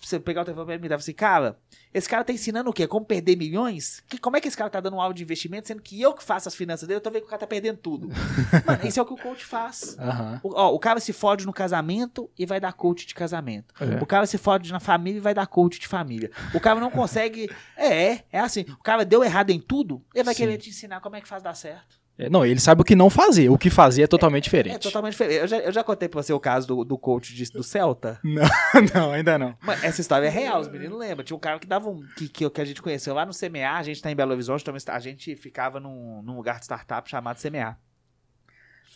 você pegar o telefone pra ele, me dava assim, cara, esse cara tá ensinando o quê? Como perder milhões? Que, como é que esse cara tá dando uma aula de investimento, sendo que eu que faço as finanças dele, eu tô vendo que o cara tá perdendo tudo. Mano, isso é o que o coach faz. Aham. O, ó, o cara se fode no casamento e vai dar coach de casamento. É. O cara se fode na família e vai dar coach de família. O cara não consegue. É, é assim. O cara deu errado em tudo, ele vai Sim. querer te ensinar como é que faz dar certo. É, não, ele sabe o que não fazer. O que fazer é totalmente diferente. É totalmente diferente. Eu já, eu já contei pra você o caso do, do coach de- do Celta. Não, não, ainda não. Mas essa história é real, os meninos lembram. Tinha um cara que dava um. Que, que, que a gente conheceu lá no CMA, a gente tá em Belo Horizonte, então a gente ficava num, num lugar de startup chamado CMA.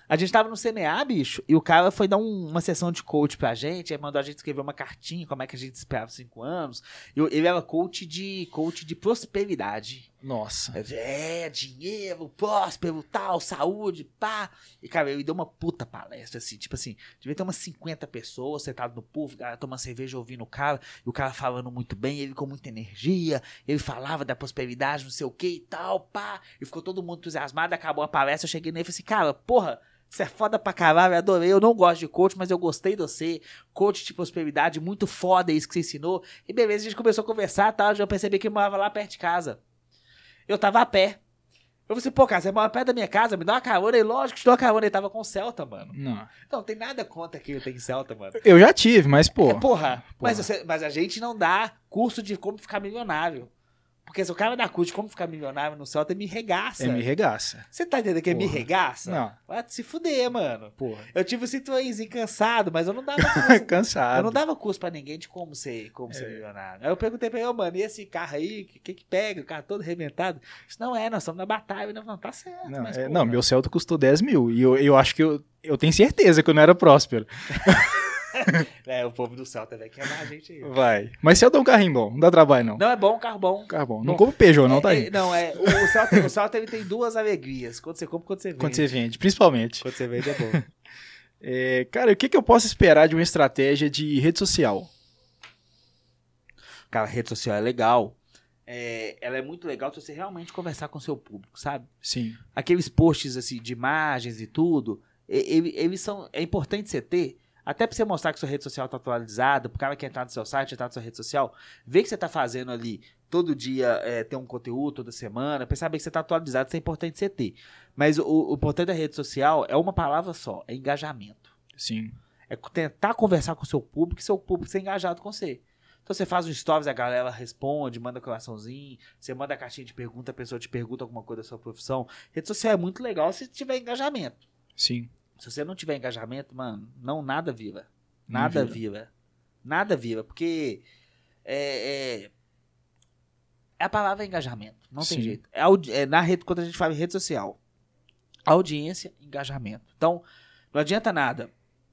A gente tava no CMA, bicho, e o cara foi dar um- uma sessão de coach pra gente, aí mandou a gente escrever uma cartinha, como é que a gente esperava cinco anos. E eu- ele era coach de coach de prosperidade. Nossa. É, dinheiro, próspero, tal, saúde, pá. E, cara, ele deu uma puta palestra, assim, tipo assim, devia ter umas 50 pessoas sentadas no puff, galera tomando cerveja, ouvindo o cara, e o cara falando muito bem, ele com muita energia, ele falava da prosperidade, não sei o que e tal, pá. E ficou todo mundo entusiasmado, acabou a palestra, eu cheguei nele e falei assim, cara, porra, você é foda pra caralho, eu adorei. Eu não gosto de coach, mas eu gostei de você. Coach de prosperidade, muito foda isso que você ensinou. E beleza, a gente começou a conversar e tal. Já percebi que ele morava lá perto de casa. Eu tava a pé. Eu falei assim, pô, cara, você mora perto da minha casa, me dá uma carona. E lógico que te dou uma carona. Ele tava com Celta, mano. Não. Não, tem nada contra que eu tenho Celta, mano. Eu já tive, mas, pô. É, porra. Mas, Porra. você- mas a gente não dá curso de como ficar milionário. Porque se o cara dá curso de como ficar milionário no Celta, me regaça. É, me regaça. Você tá entendendo que é me regaça? Não. Vai se fuder, mano. Porra. Eu tive o Citroënzinho cansado, mas eu não dava curso. Cansado. eu não dava curso pra ninguém de como ser, como É. ser milionário. Aí eu perguntei pra ele, ô, mano, e esse carro aí, o que, que que pega? O carro todo arrebentado. Isso não é, nós estamos na batalha. Não, não tá certo. Não, mas, é, porra. não, meu Celta custou 10 mil. E eu, eu acho que eu, eu tenho certeza que eu não era próspero. É, o povo do Celta vai queimar a gente aí. Vai. Mas Celta é um carrinho bom. Não dá trabalho, não. Não, é bom, carro bom. Carro bom. Não compra Peugeot, não, tá É, aí. é, não, é. O, o Celta, o Celta ele tem duas alegrias. Quando você compra e quando você vende. Quando você vende, principalmente. Quando você vende é bom. É, cara, o que, que eu posso esperar de uma estratégia de rede social? Cara, a rede social é legal. É, ela é muito legal se você realmente conversar com o seu público, sabe? Sim. aqueles posts assim de imagens e tudo, e- ele- eles são é importante você ter, até pra você mostrar que sua rede social tá atualizada, pro cara que entrar no seu site, entrar na sua rede social, ver que você tá fazendo ali todo dia, é, ter um conteúdo toda semana, pra saber que você tá atualizado, isso é importante você ter. Mas o, o importante da rede social é uma palavra só, é engajamento. Sim. É tentar conversar com o seu público e seu público ser engajado com você. Então você faz um stories, a galera responde, manda coraçãozinho, você manda a caixinha de pergunta, a pessoa te pergunta alguma coisa da sua profissão. Rede social é muito legal se tiver engajamento. Sim. Se você não tiver engajamento, mano, não nada. Não Nada vira. vira. Nada vira, porque é, é, é a palavra engajamento. Não Sim. tem jeito. É, é na rede, quando a gente fala em rede social, audiência, engajamento. Então, não adianta nada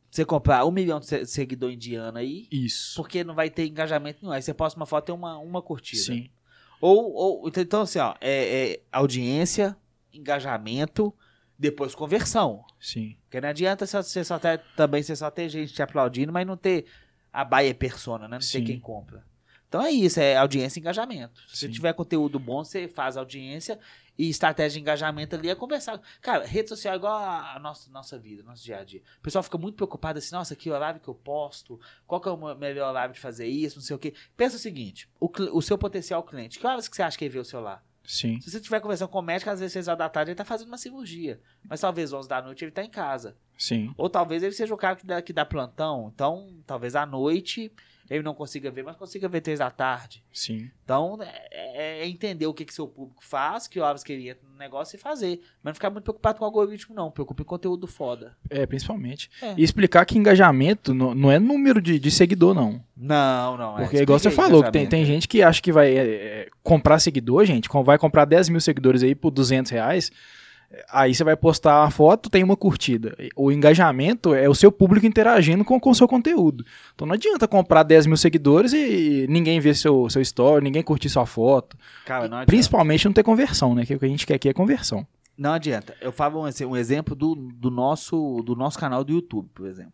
você comprar um milhão de se- seguidor indiano aí, Isso. porque não vai ter engajamento nenhum. Aí você posta uma foto e tem uma, uma curtida. Sim. Ou, ou então- então assim, ó, é, é audiência, engajamento, depois conversão. Sim. Porque não adianta você você só ter, também você só ter gente te aplaudindo, mas não ter a baia persona, né? Não Sim. ter quem compra. Então é isso, é audiência e engajamento. Se Sim. tiver conteúdo bom, você faz audiência e estratégia de engajamento ali é conversar. Cara, rede social é igual a, nossa, nossa vida, nosso dia a dia. O pessoal fica muito preocupado assim, nossa, que horário que eu posto, qual que é o melhor horário de fazer isso, não sei o quê. Pensa o seguinte, o, o seu potencial cliente, que horas que você acha que ele vê o celular? Sim. Se você estiver conversando com o médico, às vezes 6 horas da tarde ele tá fazendo uma cirurgia. Mas talvez 11 da noite ele tá em casa. Sim. Ou talvez ele seja o cara que dá, que dá plantão. Então, talvez à noite ele não consiga ver, mas consiga ver 3 da tarde. Sim. Então, é, é entender o que, que seu público faz, que horas que ele entra no negócio e fazer. Mas não ficar muito preocupado com o algoritmo, não. Preocupe em conteúdo foda. É, principalmente. É. E explicar que engajamento não, não é número de, de seguidor, não. Não, não. Porque, igual você falou, que tem, tem gente que acha que vai é, é, comprar seguidor, gente, vai comprar 10 mil seguidores aí por 200 reais. Aí você vai postar uma foto, tem uma curtida. O engajamento é o seu público interagindo com o seu conteúdo. Então não adianta comprar 10 mil seguidores e ninguém ver seu, seu story, ninguém curtir sua foto. Cara, não. Principalmente não ter conversão, né? Que o que a gente quer aqui é conversão. Não adianta. Eu falo um, um exemplo do, do, nosso, do nosso canal do YouTube, por exemplo.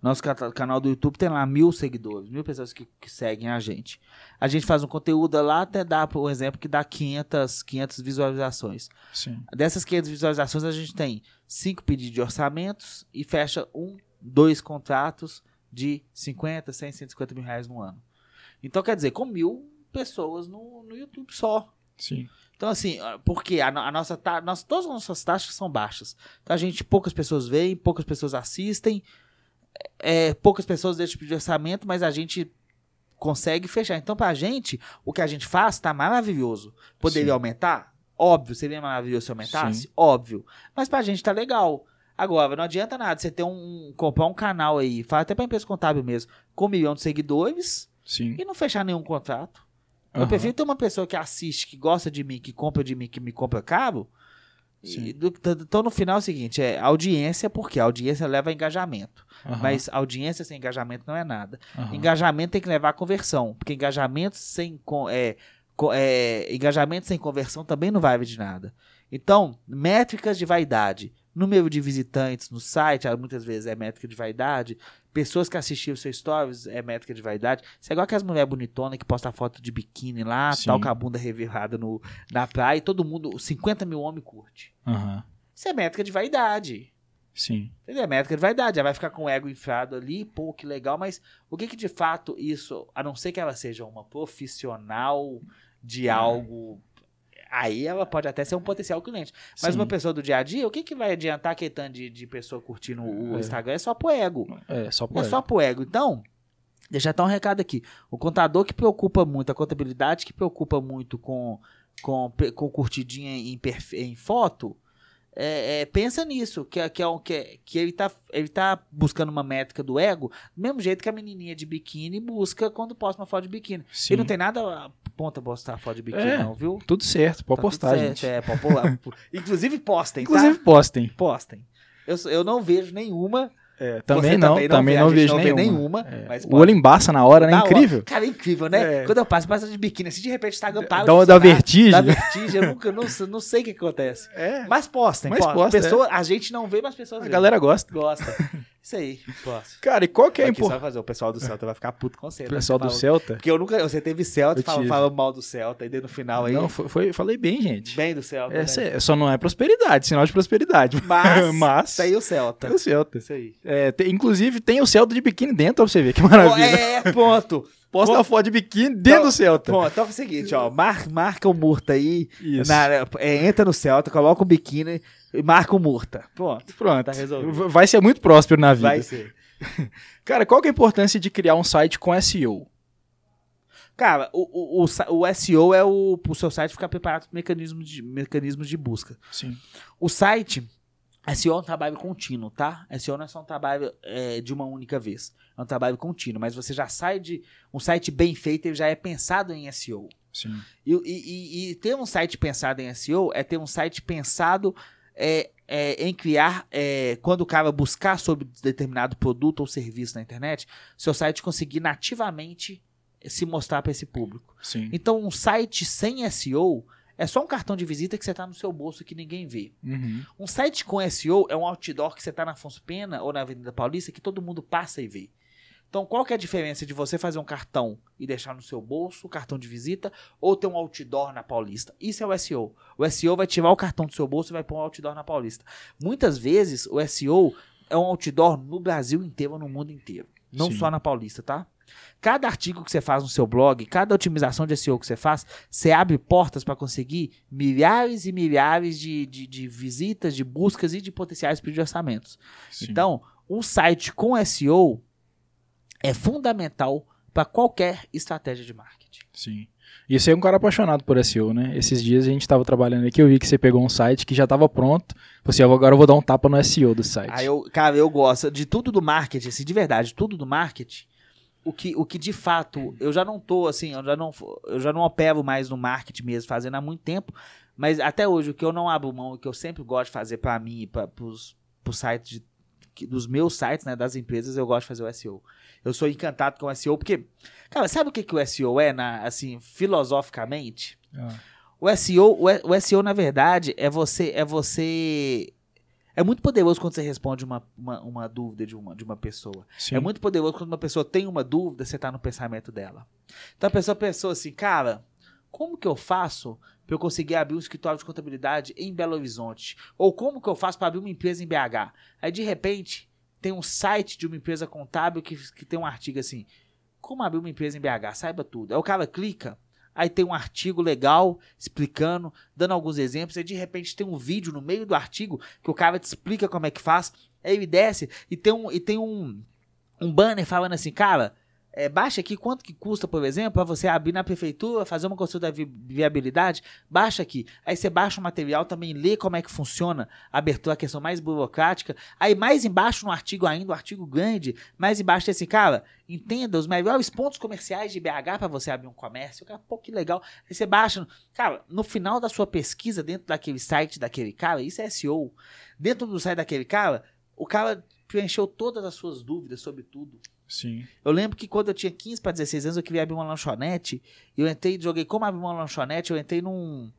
Nosso canal do YouTube tem lá mil seguidores, mil pessoas que, que seguem a gente. A gente faz um conteúdo lá, até dá, por exemplo, que dá 500, 500 visualizações. Sim. Dessas 500 visualizações, a gente tem cinco pedidos de orçamentos e fecha um, dois contratos de 50, 100, 150 mil reais no ano. Então, quer dizer, com mil pessoas no, no YouTube só. Sim. Então, assim, ah, porque a, a nossa, ta- nossa, todas as nossas taxas são baixas. Então, a gente, poucas pessoas veem, poucas pessoas assistem, é, poucas pessoas desse tipo de orçamento, mas a gente consegue fechar. Então, pra gente, o que a gente faz tá maravilhoso. Poderia Sim. aumentar? Óbvio. Seria maravilhoso se aumentasse? Sim. Óbvio. Mas pra gente tá legal. Agora, não adianta nada você ter um. comprar um canal aí, fala até pra empresa contábil mesmo, com um milhão de seguidores Sim. e não fechar nenhum contrato. Eu Aham. prefiro ter uma pessoa que assiste, que gosta de mim, que compra de mim, que me compra caro. Do- Então, no final é o seguinte: é audiência, porque a audiência leva a engajamento. Aham. Mas audiência sem engajamento não é nada. Aham. Engajamento tem que levar a conversão. Porque engajamento sem é, é, engajamento sem conversão também não vale de nada. Então, métricas de vaidade. Número de visitantes no site, ah, muitas vezes é métrica de vaidade. Pessoas que assistiram seus stories é métrica de vaidade. Isso é igual aquelas mulheres bonitonas que postam foto de biquíni lá, Sim. tal, com a bunda revirada no, na praia, e todo mundo, 50 mil homens curte. Aham. Isso é métrica de vaidade. Sim. Entendeu? É métrica de vaidade. Ela vai ficar com o ego inflado ali, pô, que legal, mas o que que de fato isso, a não ser que ela seja uma profissional de algo, aí ela pode até ser um potencial cliente. Mas Sim. uma pessoa do dia a dia, o que que vai adiantar aquele tanto de, de pessoa curtindo o É. Instagram? É só pro ego. É, só por É só pro ego. Então, deixa até um recado aqui. O contador que preocupa muito, a contabilidade que preocupa muito com, com, com curtidinha em, em foto, é, é, pensa nisso, que, é- que, é um, que, que ele, tá, ele tá buscando uma métrica do ego, do mesmo jeito que a menininha de biquíni busca quando posta uma foto de biquíni. Sim. E não tem nada a ponta postar foto de biquíni, É. não, viu? Tudo certo, pode Tá postar, certo, gente. É, pode pôr- Inclusive postem, Inclusive tá? postem. Postem. Eu, eu não vejo nenhuma. É, também não, também também não não, vê, gente vejo não nenhuma. nenhuma, É, o olho embaça na hora, né? Hora. Incrível. Cara, é incrível, né? É. Quando eu passo, passo de biquíni, assim, de repente o Instagram para. de Dá, vertigem. Dá vertigem, eu nunca, não, sei- não sei o que acontece. É, Mas postem, Mas postem. posta, Pessoa, A gente não vê, mas as pessoas a galera gosta. gosta. Isso aí, posta. Cara, e qual que é a importância? fazer, o pessoal do Celta vai ficar puto com você. O né? pessoal Você do Celta? Porque eu nunca, você teve Celta e fala, fala mal do Celta, e daí no final aí, Não, foi, foi- falei bem, gente. bem do Celta, Essa né? é- só não é prosperidade, sinal de prosperidade. Mas, Mas tá aí o Celta. tem o Celta. Isso aí. É, tem- inclusive, tem o Celta de biquíni dentro, pra você ver que maravilha. É, ponto. Posta a foto de biquíni dentro Então- do Celta. Bom, então é o seguinte, ó, mar, marca o Murta aí, Isso. na- é, entra no Celta, coloca o biquíni e marca o Murta. Pronto, Pronto. tá resolvido. Vai ser muito próspero na vida. Vai ser. Cara, qual que é a importância de criar um site com SEO? Cara, o, o, o, o SEO é o, o seu site ficar preparado para mecanismos de, mecanismos de busca. Sim. O site, SEO é um trabalho contínuo, tá? SEO não é só um trabalho é, de uma única vez. É um trabalho contínuo, mas você já sai de um site bem feito, ele já é pensado em SEO. Sim. E- e- e ter um site pensado em SEO é ter um site pensado é, é, em criar, é, quando o cara buscar sobre determinado produto ou serviço na internet, seu site conseguir nativamente se mostrar para esse público. Sim. Então, um site sem SEO é só um cartão de visita que você está no seu bolso que ninguém vê. Uhum. Um site com SEO é um outdoor que você está na Afonso Pena ou na Avenida Paulista que todo mundo passa e vê. Então, qual que é a diferença de você fazer um cartão e deixar no seu bolso, o cartão de visita, ou ter um outdoor na Paulista? Isso é o SEO. O SEO vai tirar o cartão do seu bolso e vai pôr um outdoor na Paulista. Muitas vezes, o SEO é um outdoor no Brasil inteiro ou no mundo inteiro. Não Sim. só na Paulista, tá? Cada artigo que você faz no seu blog, cada otimização de SEO que você faz, você abre portas para conseguir milhares e milhares de, de, de visitas, de buscas e de potenciais pedidos de orçamentos. Sim. Então, um site com SEO é fundamental para qualquer estratégia de marketing. Sim. E você é um cara apaixonado por SEO, né? Esses dias a gente tava trabalhando aqui, eu vi que você pegou um site que já tava pronto. Você agora eu vou dar um tapa no SEO do site. Aí eu, cara, eu gosto de tudo do marketing, assim, de verdade, tudo do marketing. O que, o que de fato, eu já não tô assim, eu já não, eu já não opero mais no marketing mesmo, fazendo há muito tempo, mas até hoje o que eu não abro mão, o que eu sempre gosto de fazer para mim e para os sites de, dos meus sites, né, das empresas, eu gosto de fazer o SEO. Eu sou encantado com o SEO porque, cara, sabe o que, que o SEO é, na, assim, filosoficamente? Ah, O SEO, o, o SEO na verdade é você é você é muito poderoso quando você responde uma, uma, uma dúvida de uma, de uma pessoa. sim. É muito poderoso quando uma pessoa tem uma dúvida, você tá no pensamento dela. Então a pessoa pensou assim, cara, como que eu faço para eu conseguir abrir um escritório de contabilidade em Belo Horizonte? Ou como que eu faço para abrir uma empresa em BH? Aí de repente tem um site de uma empresa contábil que, que tem um artigo assim, como abrir uma empresa em BH? Saiba tudo. Aí o cara clica, aí tem um artigo legal explicando, dando alguns exemplos, aí de repente tem um vídeo no meio do artigo que o cara te explica como é que faz, aí ele desce e tem um, e tem um, um banner falando assim, cara, é, baixa aqui quanto que custa, por exemplo, para você abrir na prefeitura, fazer uma consulta de vi- viabilidade, baixa aqui. Aí você baixa o material, também lê como é que funciona a abertura, a questão mais burocrática. Aí mais embaixo no artigo ainda, o artigo grande, mais embaixo assim, cara, entenda os melhores pontos comerciais de BH para você abrir um comércio. Cara, pô, que legal. Aí você baixa, cara, no final da sua pesquisa dentro daquele site daquele cara, isso é SEO. Dentro do site daquele cara, o cara preencheu todas as suas dúvidas sobre tudo. Sim. Eu lembro que quando eu tinha 15 para 16 anos, eu queria abrir uma lanchonete. Eu entrei, joguei como abrir uma lanchonete, eu entrei num,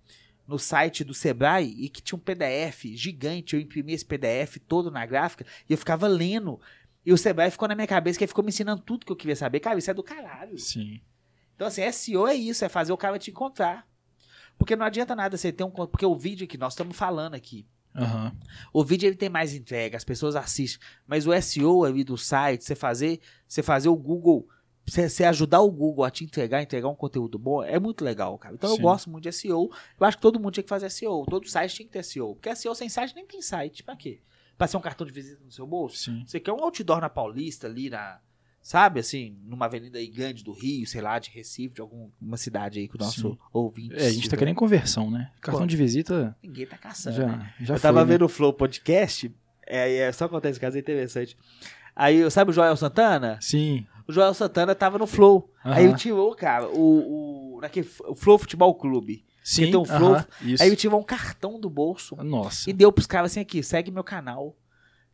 no site do Sebrae e que tinha um PDF gigante. Eu imprimi esse PDF todo na gráfica e eu ficava lendo. E o Sebrae ficou na minha cabeça, que ele ficou me ensinando tudo que eu queria saber. Cara, isso é do caralho. Sim. Então, assim, SEO é isso, é fazer o cara te encontrar. Porque não adianta nada você ter um. Porque o vídeo que nós estamos falando aqui. Aham. O vídeo ele tem mais entrega, as pessoas assistem. Mas o SEO ali do site, você fazer, você fazer o Google, você, você ajudar o Google a te entregar, entregar um conteúdo bom, é muito legal, cara. Então eu Sim. gosto muito de SEO. Eu acho que todo mundo tinha que fazer SEO. Todo site tinha que ter SEO. Porque SEO sem site nem tem site. Pra quê? Pra ser um cartão de visita no seu bolso? Sim. Você quer um outdoor na Paulista ali na. Sabe, assim, numa avenida aí grande do Rio, sei lá, de Recife, de alguma cidade aí que o nosso Sim. ouvinte. É, a gente tá querendo conversão, né? Cartão Pô. de visita Ninguém tá caçando. já, né? já eu tava foi, né? vendo o Flow Podcast, é, é, só contar esse caso é interessante. Aí, sabe o Joel Santana? Sim. O Joel Santana tava no Flow. Aham. Aí tirou, cara, o, o, naquele, o Flow Futebol Clube. Sim. um flow. Isso. Aí ele tirou um cartão do bolso Nossa. e deu pros caras assim aqui, segue meu canal.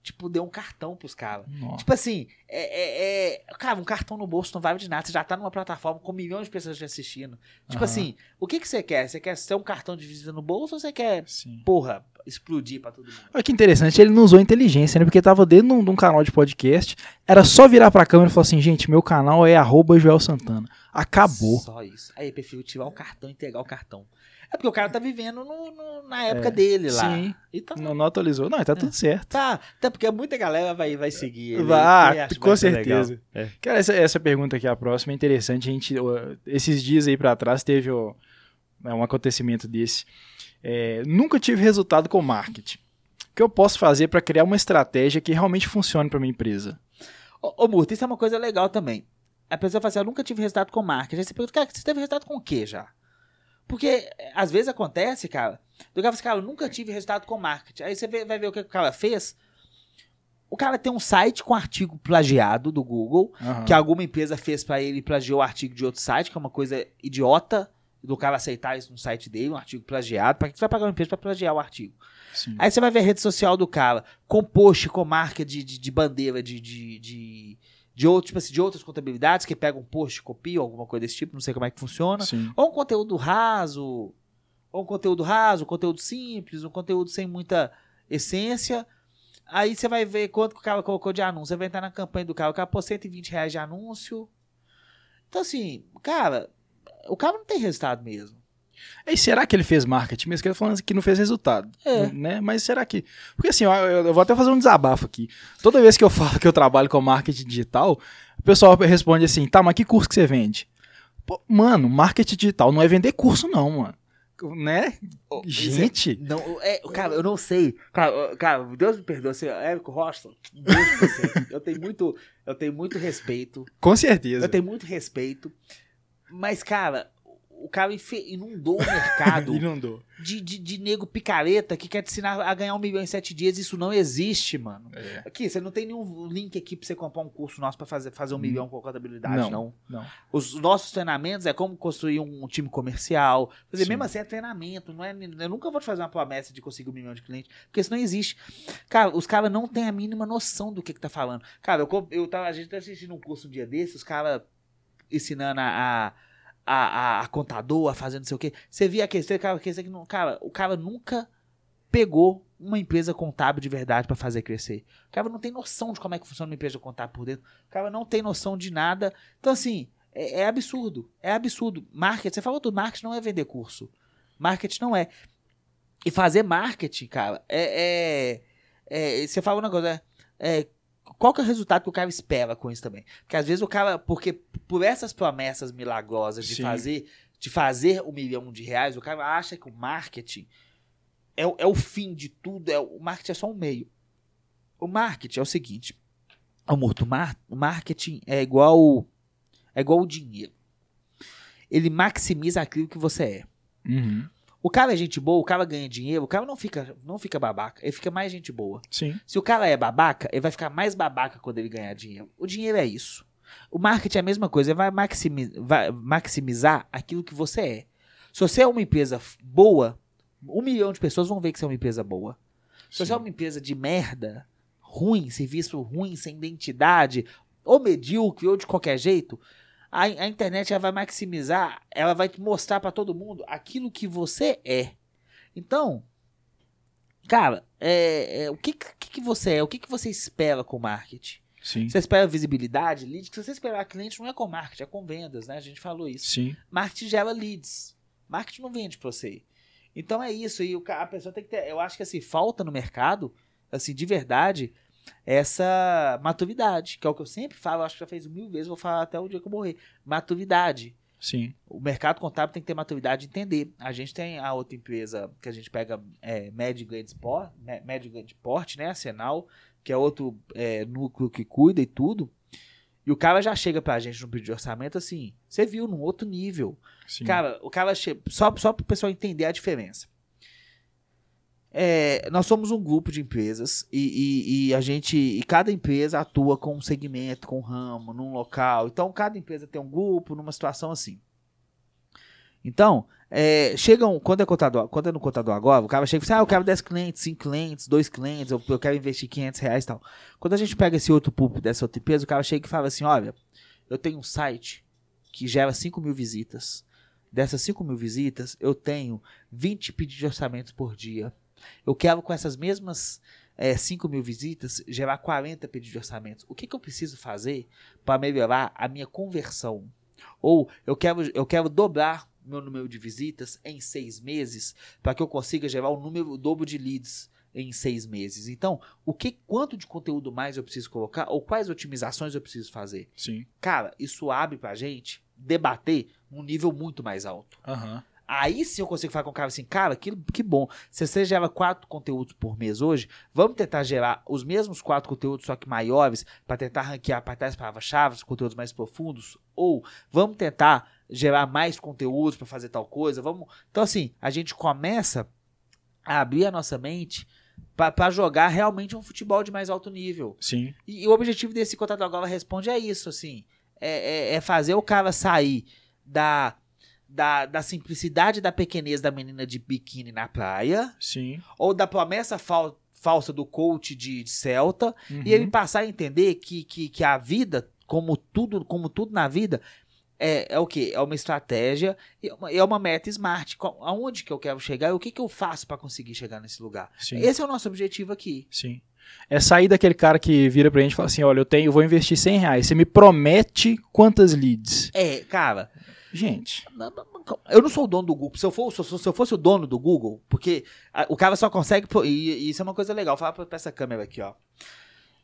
Tipo, deu um cartão pros caras. Tipo assim, é, é, é- Cara, um cartão no bolso não vale de nada. Você já tá numa plataforma com milhões de pessoas te assistindo. Tipo Aham. assim, o que que você quer? Você quer ser um cartão de visita no bolso ou você quer, Sim. porra, explodir pra todo mundo? Olha que interessante, ele não usou inteligência, né? Porque tava dentro de um, canal de podcast, era só virar pra câmera e falar assim, gente, meu canal é arroba Joel Santana. Acabou. Só isso. Aí prefiro tirar o cartão e entregar o cartão. É porque o cara tá vivendo no- no- na época É, dele lá. sim. Então, Não, não atualizou. Não, tá tudo certo. tá. Até porque muita galera vai, vai seguir ele. Que com certeza. É. Cara, essa, essa pergunta aqui, a próxima, é interessante. A gente, esses dias aí pra trás, teve ó, né, um acontecimento desse. É, nunca tive resultado com marketing. O que eu posso fazer pra criar uma estratégia que realmente funcione pra minha empresa? Ô, ô Murta, isso é uma coisa legal também. A pessoa fala assim, eu nunca tive resultado com marketing. Aí você pergunta, cara, você teve resultado com o quê já? Porque é, às vezes acontece, cara, do cara fala assim, cara, eu nunca tive resultado com marketing. Aí você vai ver o que o cara fez. O cara tem um site com artigo plagiado do Google, Aham. que alguma empresa fez pra ele e plagiou o artigo de outro site, que é uma coisa idiota do cara aceitar isso no site dele, um artigo plagiado. Pra que você vai pagar uma empresa pra plagiar o artigo? Sim. Aí você vai ver a rede social do cara, com post, com marca de, de, de bandeira de, de, de, de, outro, tipo assim, de outras contabilidades, que pegam um post, copiam, alguma coisa desse tipo, não sei como é que funciona. Sim. Ou um conteúdo raso, ou um conteúdo raso, um conteúdo simples, um conteúdo sem muita essência. Aí você vai ver quanto que o cara colocou de anúncio. Você vai entrar na campanha do cara, o cara pôs 120 reais de anúncio. Então, assim, cara, o cara não tem resultado mesmo. E será que ele fez marketing mesmo? Que ele tá falando que não fez resultado. É. Né? Mas será que. Porque assim, eu, eu vou até fazer um desabafo aqui. Toda vez que eu falo que eu trabalho com marketing digital, o pessoal responde assim: tá, mas que curso que você vende? Pô, mano, marketing digital não é vender curso, não, mano. Né? Gente. Não, é, cara, eu não sei. Cara, cara, Deus me perdoe, você, Érico Rocha. Eu tenho muito, eu tenho muito respeito. Com certeza. Eu tenho muito respeito. Mas, cara, o cara inundou o mercado Inundou. de, de, de nego picareta que quer te ensinar a ganhar um milhão em sete dias. Isso não existe, mano. É. Aqui, você não tem nenhum link aqui pra você comprar um curso nosso pra fazer, fazer um milhão com contabilidade, Não. não. Não. Os nossos treinamentos é como construir um time comercial. Quer dizer, mesmo assim é treinamento. Não é, eu nunca vou te fazer uma promessa de conseguir um milhão de clientes, porque isso não existe. Cara, os caras não têm a mínima noção do que, que tá falando. Cara, eu, eu tava, a gente tá assistindo um curso um dia desses, os caras ensinando a, a, a, a a fazer não sei o quê. Você via aquele, cara, aquele que não, cara, o cara nunca pegou uma empresa contábil de verdade pra fazer crescer. O cara não tem noção de como é que funciona uma empresa contábil por dentro. O cara não tem noção de nada. Então, assim, é, é absurdo. É absurdo. Marketing, você falou tudo, marketing não é vender curso. Marketing não é. E fazer marketing, cara, é. é, é- você fala um negócio, é, é, Qual que é o resultado que o cara espera com isso também? Porque às vezes o cara. Porque por essas promessas milagrosas de Sim. fazer de fazer um milhão de reais, o cara acha que o marketing é, o- é o fim de tudo. É, o marketing é só um meio. O marketing é o seguinte. Amor, o, mar, o marketing é igual. É igual o dinheiro. Ele maximiza aquilo que você é. Uhum. O cara é gente boa, o cara ganha dinheiro, o cara não fica, não fica babaca, ele fica mais gente boa. Sim. Se o cara é babaca, ele vai ficar mais babaca quando ele ganhar dinheiro. O dinheiro é isso. O marketing é a mesma coisa, ele vai, maximi- vai maximizar aquilo que você é. Se você é uma empresa boa, um milhão de pessoas vão ver que você é uma empresa boa. Se você é uma empresa de merda, ruim, serviço ruim, sem identidade, ou medíocre ou de qualquer jeito, a, a internet ela vai maximizar, ela vai mostrar para todo mundo aquilo que você é. Então, cara, é, é o que, que, que você é? O que, que você espera com o marketing? Sim. Você espera visibilidade, lead. Se você esperar cliente, não é com marketing, é com vendas, né? A gente falou isso. Sim. Marketing gera leads. Marketing não vende pra você. Então é isso. E o a pessoa tem que ter. Eu acho que assim, falta no mercado, assim, de verdade, essa maturidade. Que é o que eu sempre falo, acho que já fez mil vezes, vou falar até o dia que eu morrer. Maturidade. Sim. O mercado contábil tem que ter maturidade de entender. A gente tem a outra empresa que a gente pega é, médio grande porte, médio grande porte, né? A Senal, que é outro é, núcleo que cuida e tudo. E o cara já chega pra gente no pedido de orçamento assim, você viu, num outro nível. Sim. Cara, o cara chega. Só, só pro pessoal entender a diferença. É, nós somos um grupo de empresas e, e- e a gente. E cada empresa atua com um segmento, com um ramo, num local. Então, cada empresa tem um grupo, numa situação assim. Então, é, chegam. Quando é, contador, quando é no contador agora, o cara chega e fala: Ah, eu quero 10 clientes, 5 clientes, 2 clientes, eu, eu quero investir 500 reais e tal. Quando a gente pega esse outro público dessa outra empresa, o cara chega e fala assim: Olha, eu tenho um site que gera 5 mil visitas. Dessas 5 mil visitas, eu tenho 20 pedidos de orçamento por dia. Eu quero, com essas mesmas é, 5 mil visitas, gerar 40 pedidos de orçamento. O que, que eu preciso fazer para melhorar a minha conversão? Ou eu quero, eu quero dobrar meu número de visitas em seis meses para que eu consiga gerar o número o dobro de leads em seis meses. Então, o que, quanto de conteúdo mais eu preciso colocar ou quais otimizações eu preciso fazer? Sim. Cara, isso abre pra gente debater num nível muito mais alto. Aham. Aí sim eu consigo falar com o cara assim, cara, que, que bom. Se você gera quatro conteúdos por mês hoje, vamos tentar gerar os mesmos quatro conteúdos, só que maiores, para tentar ranquear para trás palavras-chave, conteúdos mais profundos. Ou vamos tentar gerar mais conteúdos para fazer tal coisa. Vamos. Então, assim, a gente começa a abrir a nossa mente para jogar realmente um futebol de mais alto nível. Sim. E, e o objetivo desse contato agora responde é isso, assim. É, é- é fazer o cara sair da, da, da simplicidade da pequenez da menina de biquíni na praia, Sim. ou da promessa fal- falsa do coach de, de Celta, Uhum. e ele passar a entender que, que, que a vida, como tudo, como tudo na vida, é, é o quê? É uma estratégia e é uma, é uma meta smart. Aonde que eu quero chegar e o que, que eu faço para conseguir chegar nesse lugar? Sim. Esse é o nosso objetivo aqui. Sim. É sair daquele cara que vira pra gente e fala assim: olha, eu tenho, eu vou investir 100 reais. Você me promete quantas leads? É, cara, Gente. Eu não sou o dono do Google. Se eu, for, se eu- se eu fosse o dono do Google, porque o cara só consegue. E, isso é uma coisa legal. Fala pra, pra essa câmera aqui, ó.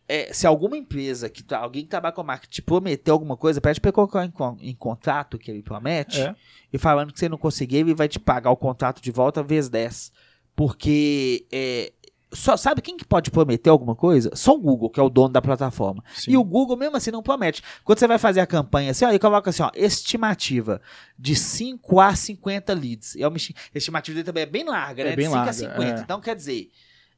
É, se alguma empresa, que tá- alguém que trabalha com marketing, te prometer alguma coisa, pede pra ele colocar em, em contrato que ele promete. É. E falando que você não conseguir, ele vai te pagar o contrato de volta vezes 10. Porque. é, só, sabe quem que pode prometer alguma coisa? Só o Google, que é o dono da plataforma. Sim. E o Google, mesmo assim, não promete. Quando você vai fazer a campanha assim, ó, ele coloca assim, ó, estimativa de 5 a 50 leads. E é esti- a estimativa dele também é bem larga, É né? bem de 5 a larga, 50. é. Então, quer dizer,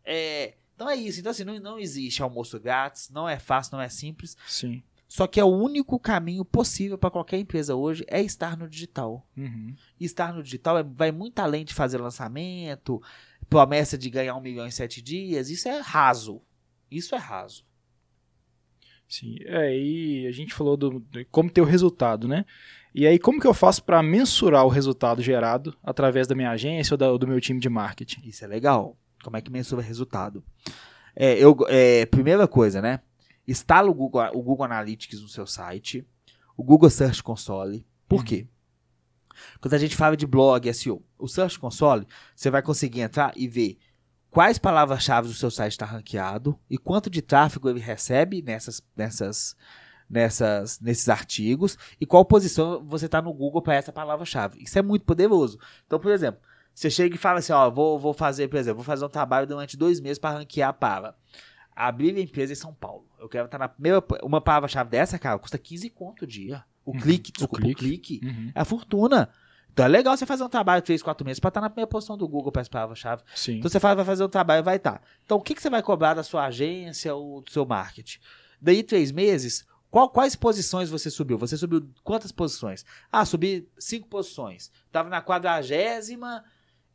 é, então é isso. Então, assim, não, não existe almoço grátis, não é fácil, não é simples. Sim. Só que é o único caminho possível para qualquer empresa hoje é estar no digital. Uhum. E estar no digital é- vai muito além de fazer lançamento, promessa de ganhar um milhão em sete dias. Isso é raso. Isso é raso. Sim. É, e a gente falou do, de como ter o resultado, né? E aí, como que eu faço para mensurar o resultado gerado através da minha agência ou da- do meu time de marketing? Isso é legal. Como é que mensura resultado? É, eu, é, primeira coisa, né? Instala o Google, o Google Analytics no seu site, o Google Search Console. Por Uhum. quê? Quando a gente fala de blog, SEO, o Search Console, você vai conseguir entrar e ver quais palavras-chave o seu site está ranqueado e quanto de tráfego ele recebe nessas, nessas, nessas, nesses artigos e qual posição você está no Google para essa palavra-chave. Isso é muito poderoso. Então, por exemplo, você chega e fala assim, ó, vou, vou fazer, por exemplo, vou fazer um trabalho durante dois meses para ranquear para abrir a empresa em São Paulo. Eu quero estar na primeira, uma palavra-chave dessa, cara, custa 15 conto o dia. O Uhum. clique, O desculpa, clique. o clique. Uhum. É a fortuna. Então é legal você fazer um trabalho de 3, 4 meses para estar na primeira posição do Google para essa palavra-chave. Sim. Então você vai fazer um trabalho e vai estar. Então o que, que você vai cobrar da sua agência ou do seu marketing? Daí três meses, qual- quais posições você subiu? Você subiu quantas posições? Ah, subi cinco posições. Tava na quadragésima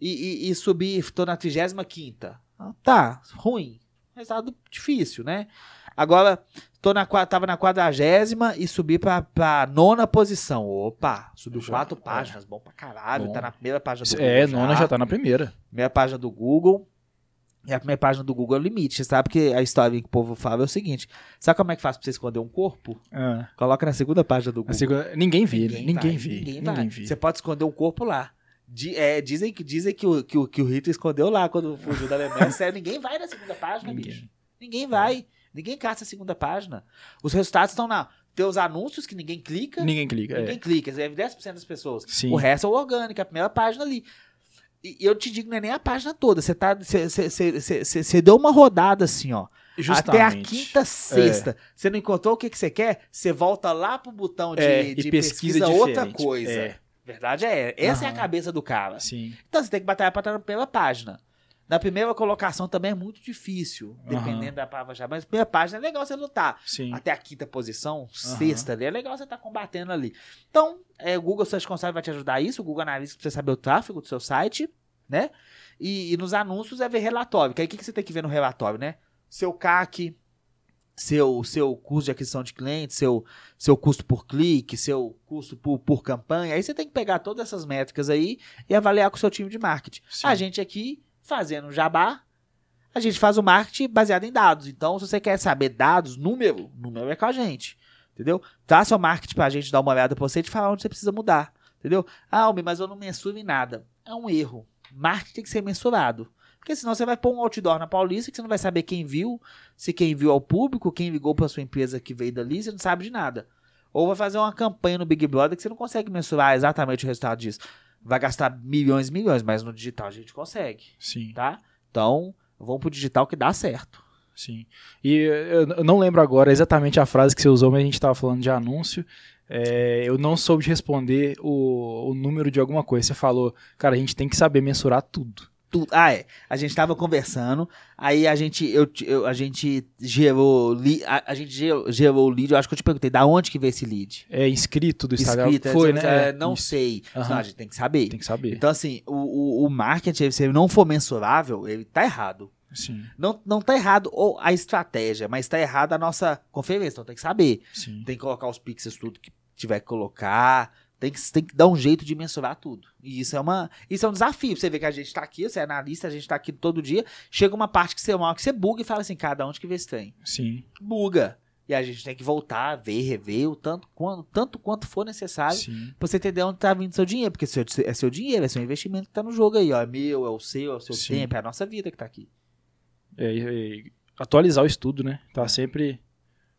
e, e, e subi, tô na trigésima quinta. Ah, tá, ruim. Resultado difícil, né? Agora, tô na, tava na quadragésima e subi pra, pra nona posição. Opa, subiu Já, quatro é. páginas, bom pra caralho. Bom. Tá na primeira página do É, Google. nona já tá na primeira. Primeira página do Google. E a primeira página do Google é o limite, sabe? Porque a história que o povo fala é o seguinte: sabe como é que faz pra você esconder um corpo? Ah, Coloca na segunda página do Google. segunda- Ninguém vê, né? ninguém, vai, vê. Ninguém, Ninguém, vê. Você pode esconder um corpo lá. Di- é, dizem que, dizem que, o, que, o, que o Hitler escondeu lá quando fugiu da Alemanha. Sério, ninguém vai na segunda página, Ninguém. bicho. Ninguém vai. Ninguém caça a segunda página. Os resultados estão na. Tem os anúncios que ninguém clica. Ninguém clica. Ninguém É. clica. É 10% das pessoas. Sim. O resto é o orgânico, é a primeira página ali. E eu te digo, não é nem a página toda. Você tá, você- deu uma rodada assim, ó. Até a Justamente. quinta, sexta. Você não encontrou o que, que você quer? Você volta lá pro botão de, É, e de pesquisa pesquisa, outra coisa. É. Verdade é. Essa é a cabeça do cara. Sim. Então você tem que batalhar pra estar primeira página. Na primeira colocação também é muito difícil, dependendo da palavra chave. Mas primeira página é legal você lutar. Sim. Até a quinta posição, sexta ali, é legal você estar combatendo ali. Então, é, o Google Search Console vai te ajudar isso, o Google Analytics pra você saber o tráfego do seu site, né? E, e nos anúncios é ver relatório. Que aí o que, que você tem que ver no relatório, né? Seu CAC, seu, seu custo de aquisição de clientes, seu, seu custo por clique, seu custo por, por campanha. Aí você tem que pegar todas essas métricas aí e avaliar com o seu time de marketing. Sim. A gente aqui, fazendo jabá, a gente faz o marketing baseado em dados. Então, se você quer saber dados, número, número é com a gente. Entendeu? Traz seu marketing pra gente dar uma olhada pra você e te falar onde você precisa mudar. Entendeu? Ah, Almi, mas eu não mensuro em nada. É um erro. Marketing tem que ser mensurado. Porque senão você vai pôr um outdoor na Paulista que você não vai saber quem viu, se quem viu é o público, quem ligou pra sua empresa que veio dali, você não sabe de nada. Ou vai fazer uma campanha no Big Brother que você não consegue mensurar exatamente o resultado disso. Vai gastar milhões e milhões, mas no digital a gente consegue, Sim. tá? Então, vamos pro digital que dá certo. Sim. E eu não lembro agora exatamente a frase que você usou, mas a gente estava falando de anúncio. É, eu não soube responder o, o número de alguma coisa. Você falou, cara, a gente tem que saber mensurar tudo. Tudo. Ah, é. A gente tava conversando, aí a gente, eu, eu- a gente gerou, li- a, a gente gerou, gerou o lead, eu acho que eu te perguntei, da onde que veio esse lead? É inscrito do Instagram? Escrita, Foi, você- né? é, não Isso. sei. Aham. Não, a gente tem que saber. Tem que saber. Então, assim, o, o, o marketing, se ele não for mensurável, ele tá errado. Sim, Não, não tá errado ou a estratégia, mas tá errado a nossa conferência. Então tem que saber. sim. Tem que colocar os pixels, tudo que tiver que colocar. Tem que, tem que dar um jeito de mensurar tudo. E isso é, uma, isso é um desafio. Você vê que a gente tá aqui, você é analista, a gente tá aqui todo dia. Chega uma parte que você, uma hora que você buga e fala assim, cada onde que vê esse trem? Sim, Buga. E a gente tem que voltar, ver, rever o tanto, quanto, tanto quanto for necessário pra você entender onde tá vindo seu dinheiro. Porque seu- é seu dinheiro, é seu investimento que tá no jogo aí, ó. É meu, é o seu, é o seu Sim. tempo, é a nossa vida que tá aqui. É, e atualizar o estudo, né? Tá sempre.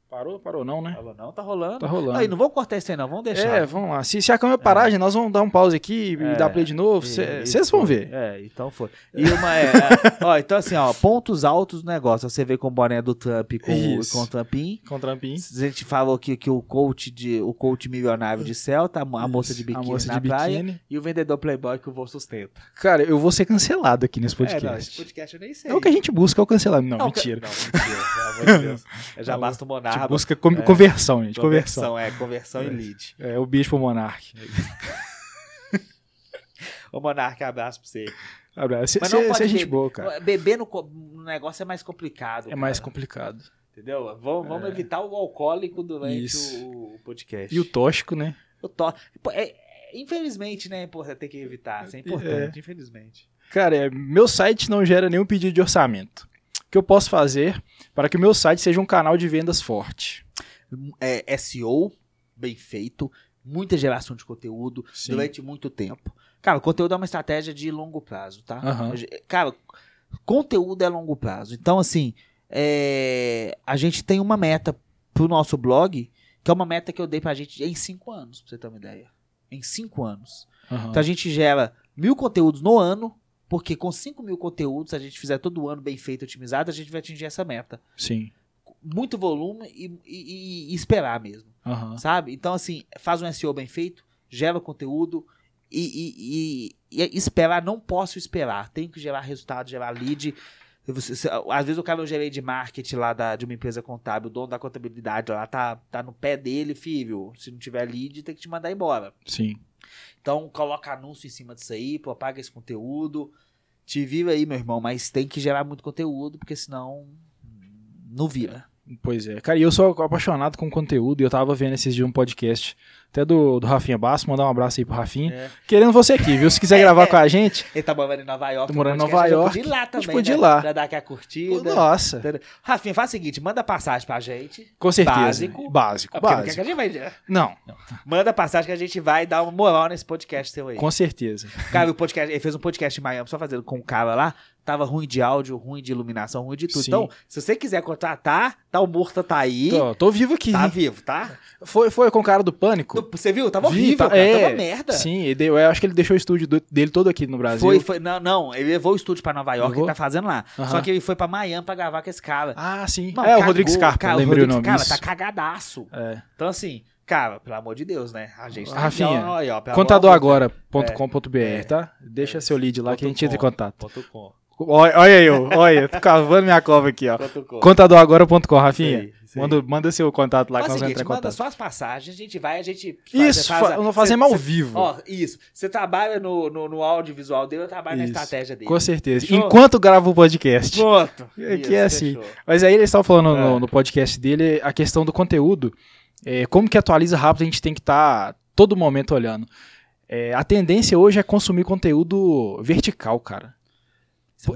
Parou? Parou não, né? Falou, não, tá rolando. Tá rolando. Aí, não vou cortar isso aí, não, vamos deixar. É, vamos lá. Se, se a câmera parar, gente, nós vamos dar um pause aqui e É, dar play de novo. Vocês vão ver. É, então foi. E uma é, é, ó, então assim, ó, pontos altos do negócio. Você vê com o boné do Trump e com, Isso. com o Trumpinho. Com o trampinho. A gente falou que, que o coach de o coach milionário de Celta, a, mo- a moça de biquíni a moça na de praia biquíni. e o vendedor playboy que o vô sustenta. Cara, eu vou ser cancelado aqui nesse É, não, esse podcast. podcast eu nem sei. É o que a gente busca, é o cancelamento. Não, Não, mentira. Não, mentira, pelo amor de Deus. É já basta o A Monarca. busca com- É. conversão, gente. Conversão. Conversão, é, conversão e É. lead. É o bicho pro Monark. Ô Monarca, abraço pra você. Abraço. Mas não Você pode é gente boa, cara. Beber no, no negócio é mais complicado. É mais cara. complicado. Entendeu? Vamos, vamos É. evitar o alcoólico durante o, o podcast. E o tóxico, né? O. Pô, é- é- infelizmente, né, tem que evitar. Isso é importante, infelizmente. Cara, é, meu site não gera nenhum pedido de orçamento. O que eu posso fazer para que o meu site seja um canal de vendas forte? É SEO, bem feito, muita geração de conteúdo Sim. durante muito tempo. Cara, o conteúdo é uma estratégia de longo prazo, tá? Aham. Cara, conteúdo é longo prazo. Então, assim, é, a gente tem uma meta pro nosso blog, que é uma meta que eu dei pra gente em cinco anos, pra você ter uma ideia. Em cinco anos. Aham. Então a gente gera mil conteúdos no ano, porque com 5 mil conteúdos, se a gente fizer todo ano bem feito, otimizado, a gente vai atingir essa meta. Sim. Muito volume e, e- e esperar mesmo, Aham. sabe? Então, assim, faz um SEO bem feito, gera conteúdo e, e- e- e esperar, não posso esperar. Tenho que gerar resultado, gerar lead. Você- se- às vezes o cara é o gerente de marketing lá da- de uma empresa contábil, o dono da contabilidade lá tá, tá no pé dele, filho. Se não tiver lead, tem que te mandar embora. Sim. Então coloca anúncio em cima disso aí, propaga esse conteúdo. Te vira aí, meu irmão, mas tem que gerar muito conteúdo, porque senão hum, não vira. Pois é. Cara, e eu sou apaixonado com conteúdo e eu tava vendo esses dias um podcast até do, do Rafinha Basso, mandar um abraço aí pro Rafinha. É. Querendo você aqui, viu? Se quiser É, gravar é. com a gente, Ele tá morando em Nova York. Morando em no Nova York. A gente podia ir lá também, podia ir né? lá. Pra dar aqui a curtida. nossa, Entendeu? Rafinha, faz o seguinte, manda passagem pra gente. com certeza. Básico. Básico, Ah, porque não quer que básico. a gente vai... Não, Manda passagem que a gente vai dar uma moral nesse podcast seu aí. com certeza. Cara, o podcast, ele fez um podcast em Miami só fazendo com o cara lá. Tava ruim de áudio, ruim de iluminação, ruim de tudo. Sim. Então, se você quiser contratar, tá, o Murta tá aí. Tô, tô vivo aqui. Tá vivo, tá? Foi, foi com o cara do Pânico? Você viu? Tava Vi, horrível, tá- cara. é, Tava merda. Sim, ele eu acho que ele deixou o estúdio do- dele todo aqui no Brasil. Foi, foi. Não, não, ele levou o estúdio pra Nova York, Levou? ele tá fazendo lá. Aham. Só que ele foi pra Miami pra gravar com esse cara. Ah, sim. Mano, é, o cagou, Rodrigo Scarpa, cara, lembrei o Rodrigo, nome Cara, disso. tá cagadaço. É. Então, assim, cara, pelo amor de Deus, né? A gente tá Rafinha, ó, ó, ó, pelo Contadoragora.com.br, É. tá? Deixa É. seu lead lá que a gente entra em contato. Com. Olha, olha aí, eu, olha, tô cavando minha cova aqui, ó. Contadoragora.com, Rafinha. Sei, sei. Manda, manda seu contato lá Faz que nós vamos seguinte, entrar em manda contato. só as passagens, a gente vai, a gente Isso, faz a- fa- nós fazemos cê- ao cê- vivo. Ó, isso. Você trabalha no, no, no audiovisual dele, eu trabalho na Isso. estratégia dele. Com certeza. Fechou? Enquanto grava o podcast. Pronto. Aqui é assim. fechou. Mas aí eles estavam falando no, É. no podcast dele a questão do conteúdo. é, como que atualiza rápido, a gente tem que estar todo momento olhando. É, a tendência hoje é consumir conteúdo vertical, cara.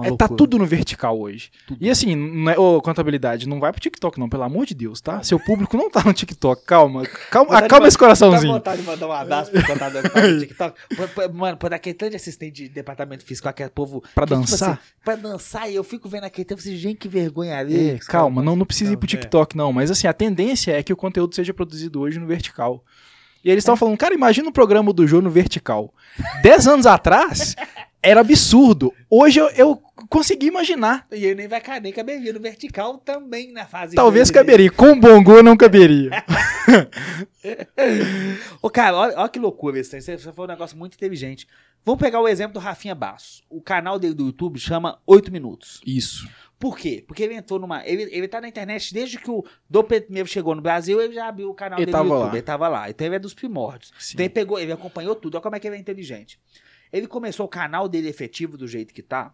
É É, tá tudo no vertical hoje. Tudo. E assim, não é, ô, contabilidade, não vai pro TikTok, não, pelo amor de Deus, tá? Seu público não tá no TikTok. Calma, calma, acalma esse Dá coraçãozinho. vontade de mandar um abraço pro contador que tá no TikTok. Mano, pô, daquele tanto de assistente de departamento fiscal, aquele povo. Pra que, tipo dançar? assim, pra dançar, e eu fico vendo aquele tempo assim, gente, que vergonha ali. É, calma, não, não precisa ir pro Não, é. TikTok, não. Mas assim, a tendência é que o conteúdo seja produzido hoje no vertical. E eles É. estão falando, cara, imagina o programa do Jô no vertical. Dez anos atrás, era absurdo. Hoje eu, eu consegui imaginar. E ele nem vai caber, nem caberia no vertical também na fase. Talvez dele. caberia. Com Bongo não caberia. Ô, cara, olha, olha que loucura isso. Isso isso foi um negócio muito inteligente. Vamos pegar o exemplo do Rafinha Basso. O canal dele do YouTube chama 8 Minutos. Isso. Por quê? Porque ele entrou numa. Ele, ele tá na internet desde que o Pedro I chegou no Brasil, ele já abriu o canal Ele dele no YouTube. lá. Ele tava lá. Então ele é dos primórdios. Sim. Então ele pegou, ele acompanhou tudo. Olha como é que ele é inteligente. Ele começou o canal dele efetivo do jeito que tá.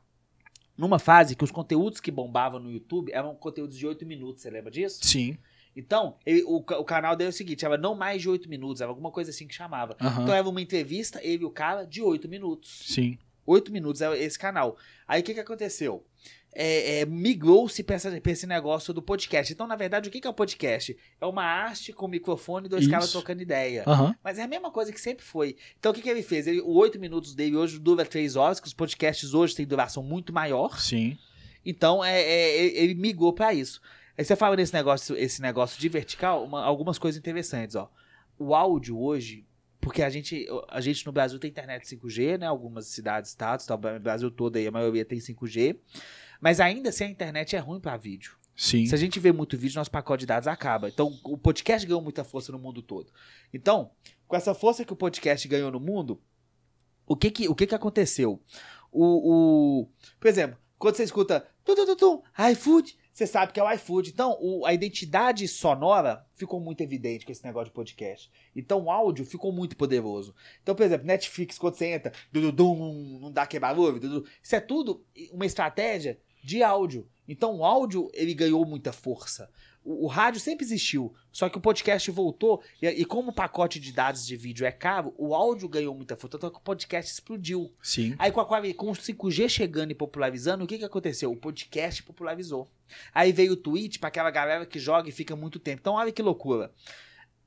Numa fase que os conteúdos que bombavam no YouTube eram conteúdos de 8 minutos, você lembra disso? Sim. Então, ele- o, o canal dele é o seguinte, era não mais de 8 minutos, era alguma coisa assim que chamava. Aham. Então era uma entrevista, ele e o cara, de 8 minutos. Sim. 8 minutos é esse canal. Aí o que, que aconteceu? É, é, Migrou-se pra esse negócio do podcast. Então, na verdade, o que, é o podcast? É uma haste com microfone e dois Isso. caras trocando ideia. Aham. Mas é a mesma coisa que sempre foi. Então, o que, que ele fez? Ele, o 8 minutos dele hoje dura 3 horas, que os podcasts hoje têm duração muito maior. Sim. Então, é, é, ele- ele migrou pra isso. Aí você fala nesse negócio, esse negócio de vertical, uma- algumas coisas interessantes, ó. O áudio hoje, porque a gente, a gente no Brasil tem internet 5G, né? Algumas cidades, estados, tá? o Brasil todo aí, a maioria tem 5G. Mas ainda assim a internet é ruim pra vídeo. Sim. Se a gente vê muito vídeo, nosso pacote de dados acaba. Então, o podcast ganhou muita força no mundo todo. Então, com essa força que o podcast ganhou no mundo, o que que, o que, que aconteceu? O, o, por exemplo, quando você escuta tum, tum, tum, iFood, você sabe que é o iFood. Então, o- a identidade sonora ficou muito evidente com esse negócio de podcast. Então, o áudio ficou muito poderoso. Então, por exemplo, Netflix, quando você entra, dududum, não dá quebra-luva, dudu, isso é tudo uma estratégia de áudio. Então, o áudio, ele ganhou muita força. O, o rádio sempre existiu, só que o podcast voltou, e, e como o pacote de dados de vídeo é caro, o áudio ganhou muita força, tanto que o podcast explodiu. Sim. Aí com, a, com o 5G chegando e popularizando, o que, que aconteceu? O podcast popularizou. Aí veio o Twitch para aquela galera que joga e fica muito tempo. Então olha que loucura.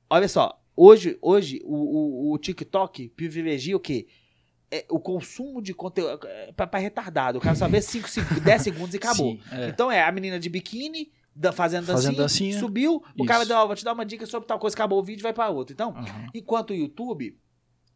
Olha só, hoje, hoje o, o, o TikTok privilegia o quê? É, o consumo de conteúdo é, para retardado. O cara só vê 5, 10 segundos e acabou. Sim, é. Então é a menina de biquíni da- fazendo Fazendo dancinha. subiu, o Isso. cara deu, ó, vou te dar uma dica sobre tal coisa, acabou o vídeo, vai para outro. Então, Aham. Enquanto o YouTube,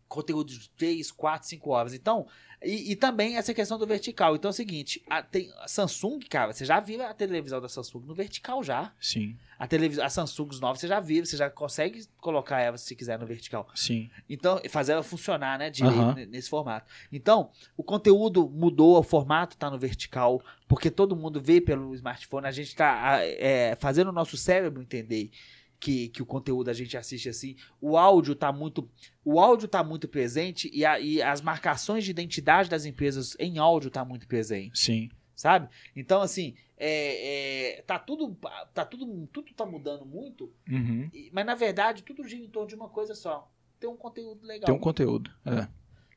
conteúdo de 3, 4, 5 horas. Então, e, e também essa questão do vertical. Então é o seguinte, a, tem, a Samsung, cara, você já viu a televisão da Samsung no vertical já. Sim. A, televisão, a Samsung 9 você já viu, você já consegue colocar ela se quiser no vertical. Sim. Então, fazer ela funcionar, né, ne- nesse formato. Então, o conteúdo mudou, o formato tá no vertical, porque todo mundo vê pelo smartphone, a gente tá a- é, fazendo o nosso cérebro entender que, que o conteúdo a gente assiste assim. O áudio tá muito, o áudio tá muito presente e, a- e as marcações de identidade das empresas em áudio tá muito presente. Sim. Sabe? Então, assim, é, é, tá tudo. Tá tudo. Tudo tá mudando muito. Uhum. Mas na verdade, tudo gira em torno de uma coisa só. Ter um conteúdo legal. Tem um conteúdo. É.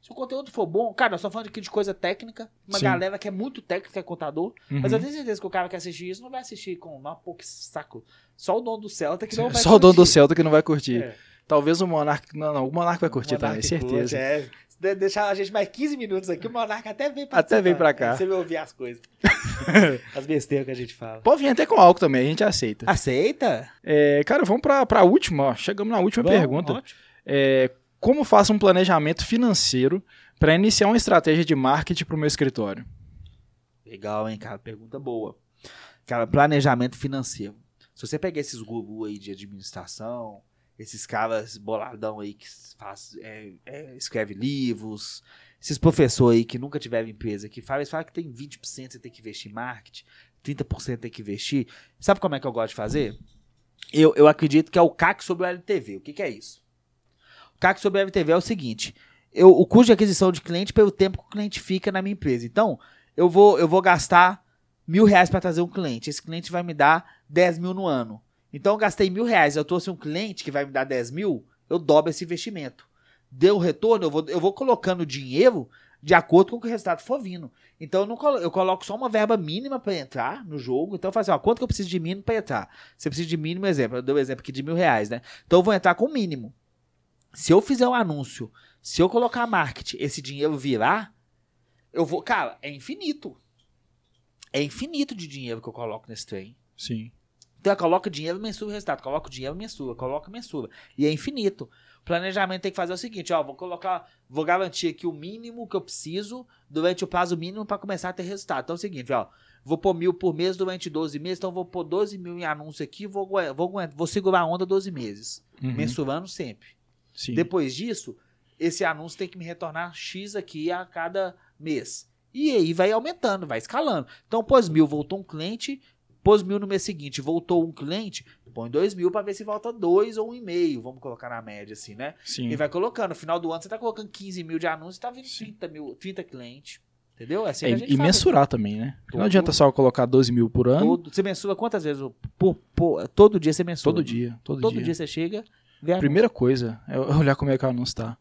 Se o conteúdo for bom, cara, nós estamos falando aqui de coisa técnica, uma Sim. galera que é muito técnica, é contador, mas Uhum. eu tenho certeza que o cara que assistir isso não vai assistir com uma pouco saco. Só o dono do Celta que não vai Só o dono do curtir. Celta que não vai curtir. É. Talvez o Monark. Não, não, o Monark vai curtir também, certeza. curte, é. Se de- deixar a gente mais 15 minutos aqui, o Monarca até vem pra Até vem pra cá. Você vai ouvir as coisas. as besteiras que a gente fala. Pode vir até com álcool também, a gente aceita. Aceita? É, cara, vamos pra, pra última, ó. Chegamos na última Vamos, pergunta. ótimo. É, como faço um planejamento financeiro para iniciar uma estratégia de marketing para o meu escritório? Legal, hein, cara? Pergunta boa. Cara, planejamento financeiro. Se você pegar esses gurus aí de administração, esses caras boladão aí que faz, é, é, escreve livros, esses professores aí que nunca tiveram empresa, que falam, eles falam que tem 20% você tem que investir em marketing, 30% tem que investir. Sabe como é que eu gosto de fazer? Eu, eu acredito que é o CAC sobre o LTV. O que, que é isso? O CAC sobre o LTV é o seguinte: eu, o custo de aquisição de cliente pelo tempo que o cliente fica na minha empresa. Então, eu vou, eu vou gastar mil reais para trazer um cliente. Esse cliente vai me dar 10 mil no ano. Então, eu gastei mil reais, eu trouxe um cliente que vai me dar 10 mil, eu dobro esse investimento. Deu retorno, eu vou, eu vou colocando dinheiro de acordo com o que o resultado for vindo. Então, eu, não colo- eu coloco só uma verba mínima para entrar no jogo. Então, eu faço assim, ó, quanto que eu preciso de mínimo para entrar? Você precisa de mínimo, exemplo, eu dei um exemplo aqui de mil reais, né? Então, eu vou entrar com o mínimo. Se eu fizer um anúncio, se eu colocar marketing, esse dinheiro virar, eu vou. Cara, é infinito. É infinito de dinheiro que eu coloco nesse trem. Sim. Então, eu coloco dinheiro, mensura o resultado. Coloco dinheiro, mensura. Coloco, mensura. E é infinito. O planejamento tem que fazer o seguinte, ó, vou colocar, vou garantir aqui o mínimo que eu preciso durante o prazo mínimo para começar a ter resultado. Então é o seguinte, ó, vou pôr mil por mês durante 12 meses, então vou pôr 12 mil em anúncio aqui, vou, vou, vou segurar a onda 12 meses, Uhum. mensurando sempre. Sim. Depois disso, esse anúncio tem que me retornar X aqui a cada mês. E aí vai aumentando, vai escalando. Então, pôs mil, voltou um cliente, pôs mil no mês seguinte, voltou um cliente, põe dois mil para ver se volta dois ou um e meio, vamos colocar na média assim, né? Sim. E vai colocando. No final do ano você tá colocando 15 mil de anúncio e tá vindo Sim. 30 mil, 30 clientes. Entendeu? É assim É, e mensurar também, né? Porque Não Todo- adianta só colocar 12 mil por ano. Todo, você mensura quantas vezes? Por, por- todo dia você mensura. Todo dia. Todo, Todo dia. dia você chega, Primeira coisa é olhar como é que o anúncio tá.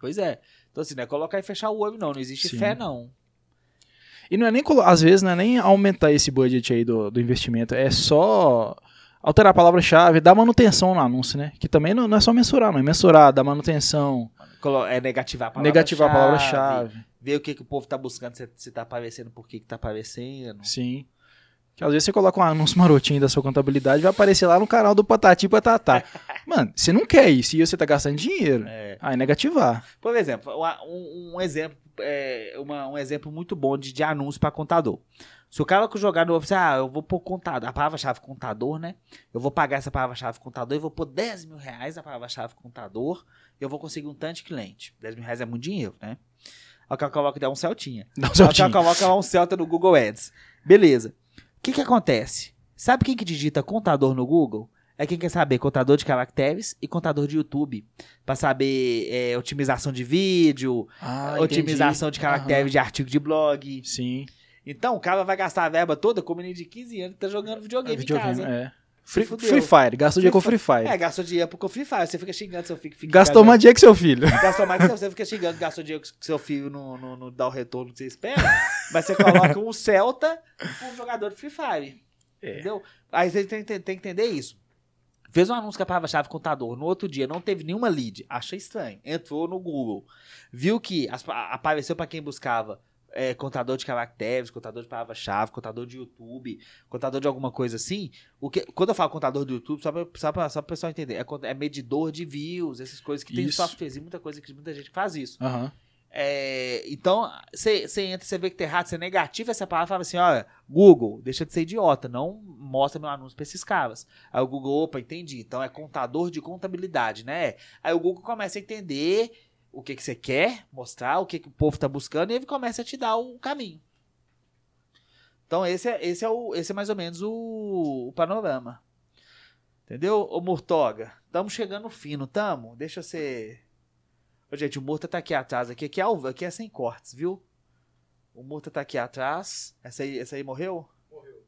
Pois é. Então, assim, não é colocar e fechar o olho, não. Não existe Sim. fé, não. E não é nem, às vezes, não é nem aumentar esse budget aí do, do investimento, é só alterar a palavra-chave, dar manutenção no anúncio, né? Que também não, não é só mensurar, não é mensurar, dar manutenção, É negativar a palavra negativar a palavra-chave. Ver o que, que o povo tá buscando, se, se tá aparecendo, por que, que tá aparecendo. Sim. Que às vezes você coloca um anúncio marotinho da sua contabilidade vai aparecer lá no canal do Patati Patatá. Mano, você não quer isso e você tá gastando dinheiro. É. É negativar. Por exemplo, um, um exemplo, é, uma- um exemplo muito bom de, de anúncio para contador. Se o cara que jogar no office, ah, eu vou pôr contador, a palavra-chave contador, né? Eu vou pagar essa palavra-chave contador e vou pôr 10 mil reais na palavra-chave contador eu vou conseguir um tanto de cliente. 10 mil reais é muito dinheiro, né? Aí o cara coloca dá um Celtinha. Dá um Aí o cara coloca lá um Celta no Google Ads. Beleza. O que que acontece? Sabe quem que digita contador no Google? É quem quer saber contador de caracteres e contador de YouTube. Pra saber é, otimização de vídeo, Ah, otimização de entendi. caracteres de artigo de blog. Sim. Então, o cara vai gastar a verba toda como menino de 15 anos que tá jogando videogame, É videogame, em casa. é. Free. Free Fire, gastou dinheiro com Free Fire. É, gastou dinheiro pro Free Fire. Você fica xingando seu filho. fica gastou mais dinheiro que seu filho. Gastou mais que você fica xingando, gastou dinheiro que seu filho não, não, não dá o retorno que você espera. mas você coloca um Celta com um jogador de Free Fire. É. Entendeu? Aí você tem, tem- tem que entender isso. Fez um anúncio com a palavra-chave contador. No outro dia não teve nenhuma lead. Achei estranho. Entrou no Google. Viu que as- apareceu para quem buscava é, contador de caracteres, contador de palavra-chave, contador de YouTube, contador de alguma coisa assim. O que, quando eu falo contador do YouTube, só pra, só pra, só pra pessoal entender, é, é medidor de views, essas coisas que tem Isso. softwares e muita coisa que muita gente faz isso. Aham. É, então, você entra, você vê que tá errado, você é negativo essa palavra, fala assim, olha, Google, deixa de ser idiota, não mostra meu anúncio pra esses caras. Aí o Google, opa, entendi, então é contador de contabilidade, né? Aí o Google começa a entender o que, que você quer mostrar, o que, que o povo tá buscando, e ele começa a te dar o caminho. Então esse é, esse é, o, esse é mais ou menos o, o panorama. Entendeu, ô Murtoga? Tamo chegando fino, tamo? Deixa você... Ô, gente, o Murta tá aqui atrás, aqui, aqui, é, aqui é sem cortes, viu? O Murta tá aqui atrás. Essa aí, essa aí morreu? Morreu.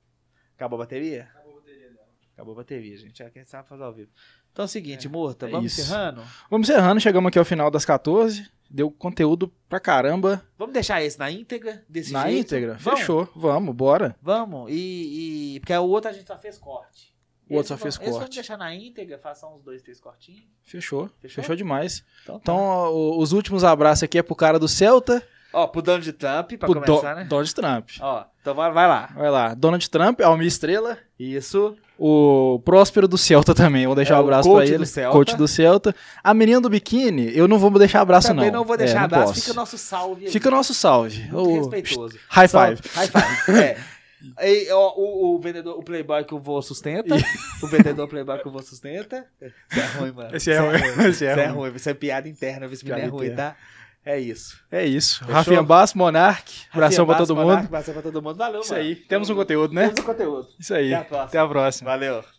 Acabou a bateria? Acabou a bateria dela. Acabou a bateria, gente. É quem sabe fazer ao vivo. Então é o seguinte, Murta, é vamos isso. encerrando? Vamos encerrando, chegamos aqui ao final das 14. Deu conteúdo pra caramba. Vamos deixar esse na íntegra? Desse na jeito? íntegra. Vamos? Fechou. Vamos, bora. Vamos. E, e- Porque o outro a gente só fez corte. O outro Esse só fez vamos- esse vamos corte. deixar na íntegra, faça uns dois, três cortinhos. Fechou. Fechou? Fechou, demais. Então, tá. Então, os últimos abraços aqui é pro cara do Celta. Ó, pro Donald Trump, pra pro começar, Do- né? Donald Trump. Ó, então vai, vai lá. Vai lá. Donald Trump, Almir Estrela. Isso. O Próspero do Celta também. Vou deixar É, um o abraço pra do ele. Celta. Coach do Celta. A menina do biquíni, eu não vou deixar abraço, Também não. não vou deixar É, abraço, fica o nosso salve aí. Fica o nosso salve. Muito respeitoso. High Só- five. High five. É. E, ó, o, o vendedor, o playboy que o vô sustenta. o vendedor playboy que o vô sustenta. Isso é ruim, mano. Esse é ruim, esse é Isso é ruim. Isso é piada interna. Isso Piada é ruim, tá? É isso. É isso. Fechou? Rafinha Basso, Monark. Abração pra todo mundo. Abração pra todo mundo. Valeu, Isso mano. aí. Temos um conteúdo, né? Temos um conteúdo. Isso aí. Até a próxima. Até a próxima. Valeu.